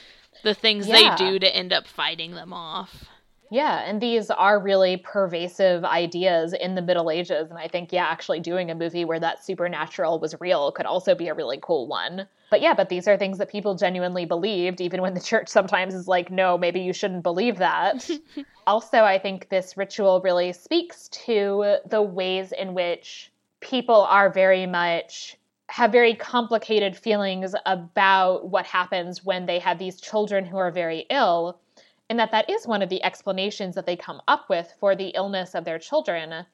the things yeah. they do to end up fighting them off. Yeah, and these are really pervasive ideas in the Middle Ages. And I think, yeah, actually doing a movie where that supernatural was real could also be a really cool one. But yeah, but these are things that people genuinely believed, even when the church sometimes is like, no, maybe you shouldn't believe that. also, I think this ritual really speaks to the ways in which people are very much have very complicated feelings about what happens when they have these children who are very ill and that that is one of the explanations that they come up with for the illness of their children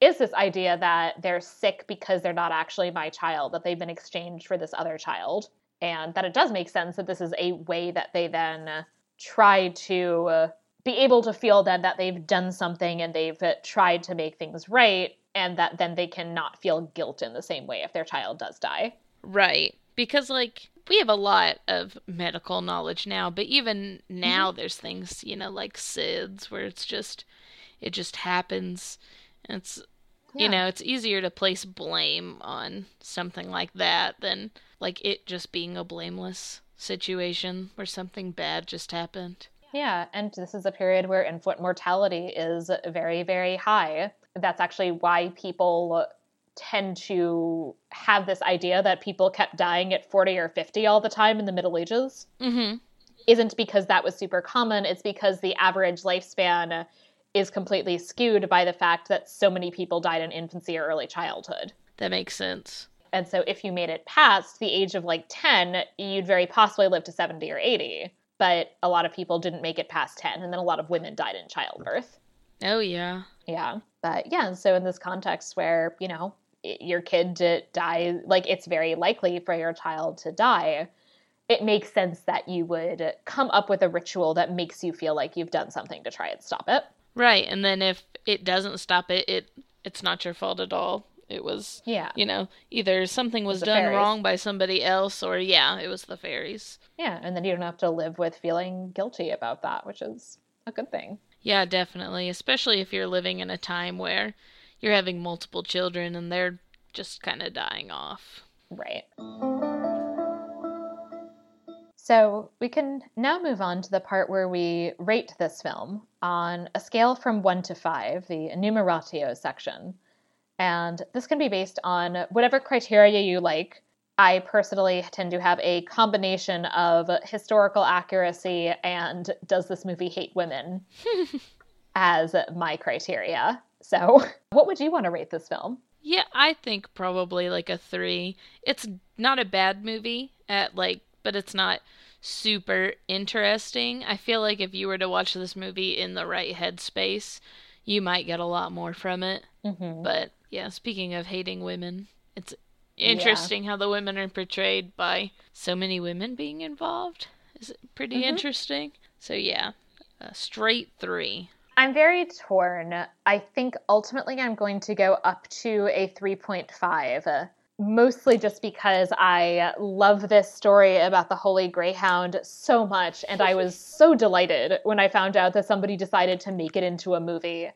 is this idea that they're sick because they're not actually my child that they've been exchanged for this other child and that it does make sense that this is a way that they then try to be able to feel then that they've done something and they've tried to make things right and that then they cannot feel guilt in the same way if their child does die. Right. Because like we have a lot of medical knowledge now, but even now mm-hmm. there's things, you know, like SIDS where it's just it just happens. It's yeah. you know, it's easier to place blame on something like that than like it just being a blameless situation where something bad just happened. Yeah, and this is a period where infant mortality is very, very high. That's actually why people tend to have this idea that people kept dying at 40 or 50 all the time in the Middle Ages mm-hmm. isn't because that was super common. It's because the average lifespan is completely skewed by the fact that so many people died in infancy or early childhood. That makes sense. And so if you made it past the age of like 10, you'd very possibly live to 70 or 80. But a lot of people didn't make it past 10, and then a lot of women died in childbirth. Oh, yeah. Yeah. But yeah, so in this context where, you know, your kid to die, like it's very likely for your child to die, it makes sense that you would come up with a ritual that makes you feel like you've done something to try and stop it. Right, and then if it doesn't stop it, it it's not your fault at all. It was, yeah, you know, either something was, was done fairies. wrong by somebody else, or yeah, it was the fairies. Yeah, and then you don't have to live with feeling guilty about that, which is a good thing. Yeah, definitely, especially if you're living in a time where you're having multiple children and they're just kind of dying off. Right. So we can now move on to the part where we rate this film on a scale from one to five, the enumeratio section. And this can be based on whatever criteria you like. I personally tend to have a combination of historical accuracy and does this movie hate women as my criteria. So, what would you want to rate this film? Yeah, I think probably like a three. It's not a bad movie at like, but it's not super interesting. I feel like if you were to watch this movie in the right headspace, you might get a lot more from it. Mm-hmm. But yeah, speaking of hating women, it's interesting yeah. how the women are portrayed by so many women being involved. Is it pretty mm-hmm. interesting? So yeah, a straight three. I'm very torn. I think ultimately I'm going to go up to a 3.5, mostly just because I love this story about the Holy Greyhound so much. And I was so delighted when I found out that somebody decided to make it into a movie.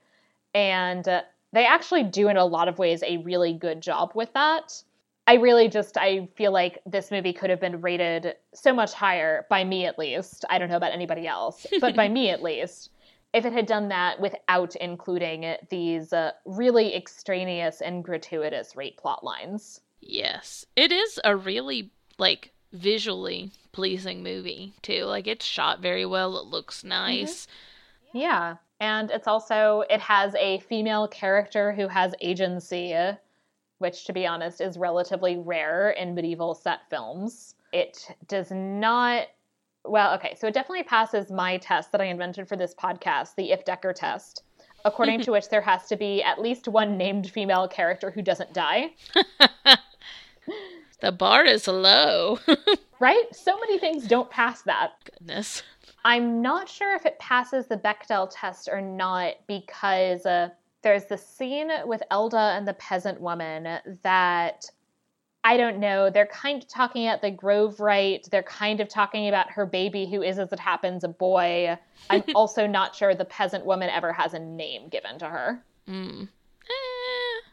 And they actually do, in a lot of ways, a really good job with that. I really just I feel like this movie could have been rated so much higher by me at least. I don't know about anybody else, but by me at least if it had done that without including these uh, really extraneous and gratuitous rape plot lines. Yes. It is a really like visually pleasing movie too. Like it's shot very well. It looks Mm-hmm. nice. Yeah. And it's also, it has a female character who has agency, which, to be honest, is relatively rare in medieval set films. It does not, well, okay, so it definitely passes my test that I invented for this podcast, the Ifft Decker test, according to which there has to be at least one named female character who doesn't die. The bar is low. Right? So many things don't pass that. Goodness. I'm not sure if it passes the Bechdel test or not because uh, there's the scene with Elda and the peasant woman that I don't know. They're kind of talking at the Grove rite. They're kind of talking about her baby, who is, as it happens, a boy. I'm also not sure the peasant woman ever has a name given to her. Mm. Eh,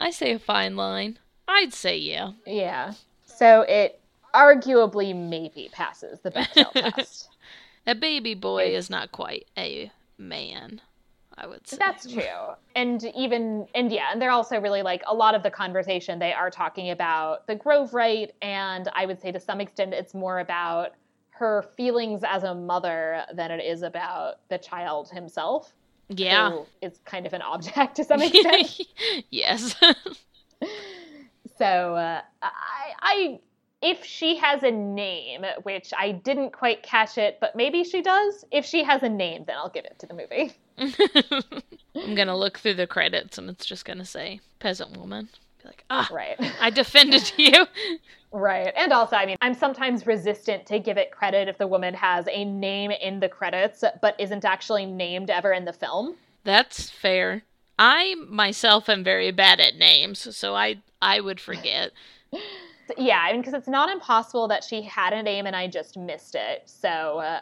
I say a fine line. I'd say yeah. Yeah. So it arguably maybe passes the Bechdel test. A baby boy is not quite a man, I would say. That's true. And even and yeah, and they're also really like a lot of the conversation they are talking about the Grove rite and I would say to some extent it's more about her feelings as a mother than it is about the child himself. Yeah. Who is kind of an object to some extent. yes. so uh, I I if she has a name, which I didn't quite catch it, but maybe she does. If she has a name, then I'll give it to the movie. I'm gonna look through the credits and it's just gonna say peasant woman. Be like, ah, Right. I defended you. Right. And also, I mean, I'm sometimes resistant to give it credit if the woman has a name in the credits, but isn't actually named ever in the film. That's fair. I myself am very bad at names, so I I would forget. Yeah, I mean, because it's not impossible that she had a name and I just missed it. So uh,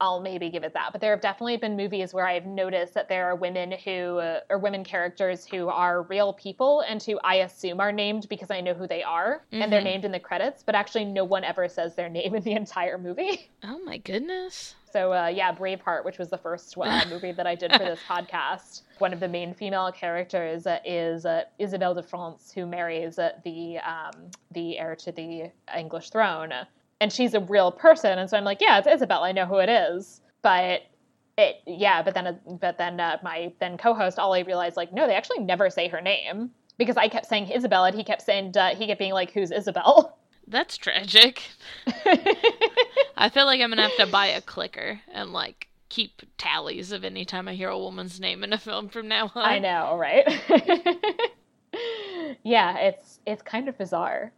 I'll maybe give it that. But there have definitely been movies where I've noticed that there are women who, uh, or women characters who are real people and who I assume are named because I know who they are and they're Mhm. named in the credits, but actually no one ever says their name in the entire movie. Oh my goodness. So uh, yeah, Braveheart, which was the first uh, movie that I did for this podcast. One of the main female characters uh, is uh, Isabelle de France, who marries uh, the um, the heir to the English throne, and she's a real person. And so I'm like, yeah, it's Isabel. I know who it is. But it, yeah, but then but then uh, my then co-host Ollie realized like, no, they actually never say her name because I kept saying Isabel, and he kept saying uh, he kept being like, who's Isabel? That's tragic. I feel like I'm gonna have to buy a clicker and like keep tallies of any time I hear a woman's name in a film from now on. I know, right? yeah, it's it's kind of bizarre.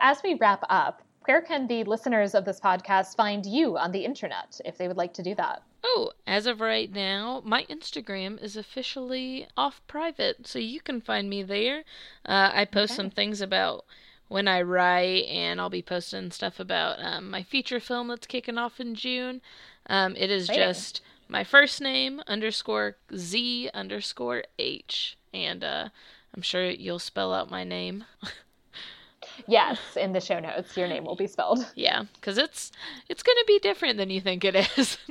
As we wrap up, where can the listeners of this podcast find you on the internet if they would like to do that? Oh, as of right now, my Instagram is officially off private, so you can find me there. Uh, I post Okay. some things about when I write, and I'll be posting stuff about um, my feature film that's kicking off in June. Um, it is just my first name underscore Z underscore H, and uh, I'm sure you'll spell out my name. Yes, in the show notes, your name will be spelled. yeah, because it's it's gonna be different than you think it is.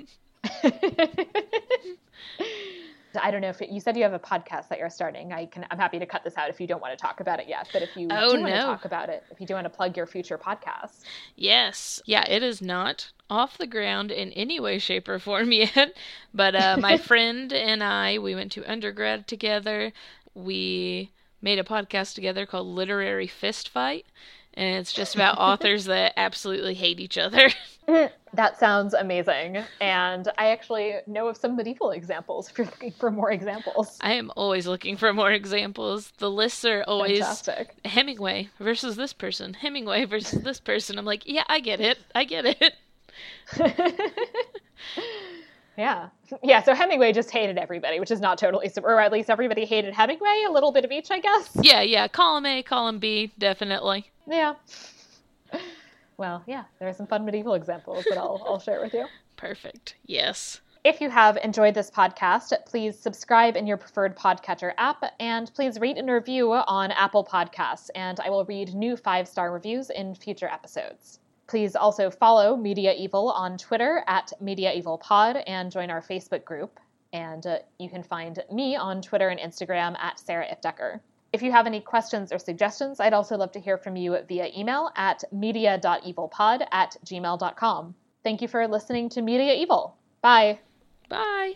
I don't know if it, you said you have a podcast that you're starting. I can. I'm happy to cut this out if you don't want to talk about it yet. But if you Oh, do want to no. talk about it, if you do want to plug your future podcast, Yes. Yeah, it is not off the ground in any way, shape, or form yet. But uh, my friend and I, we went to undergrad together. We made a podcast together called Literary Fist Fight. And it's just about authors that absolutely hate each other. that sounds amazing. And I actually know of some medieval examples. If you're looking for more examples, I am always looking for more examples. The lists are always fantastic. Hemingway versus this person, Hemingway versus this person. I'm like, yeah, I get it. I get it. yeah, yeah. So Hemingway just hated everybody, which is not totally, or at least everybody hated Hemingway. A little bit of each, I guess. Yeah, yeah. Column A, column B, definitely. Yeah. Well, yeah, there are some fun medieval examples that I'll, I'll share with you. Perfect. Yes. If you have enjoyed this podcast, please subscribe in your preferred podcatcher app and please rate and review on Apple Podcasts, and I will read new five star reviews in future episodes. Please also follow Media Evil on Twitter at Media Evil Pod and join our Facebook group. And uh, you can find me on Twitter and Instagram at Sarah Ifft Decker. If you have any questions or suggestions, I'd also love to hear from you via email at media.evilpod at gmail.com. Thank you for listening to Media Evil. Bye. Bye.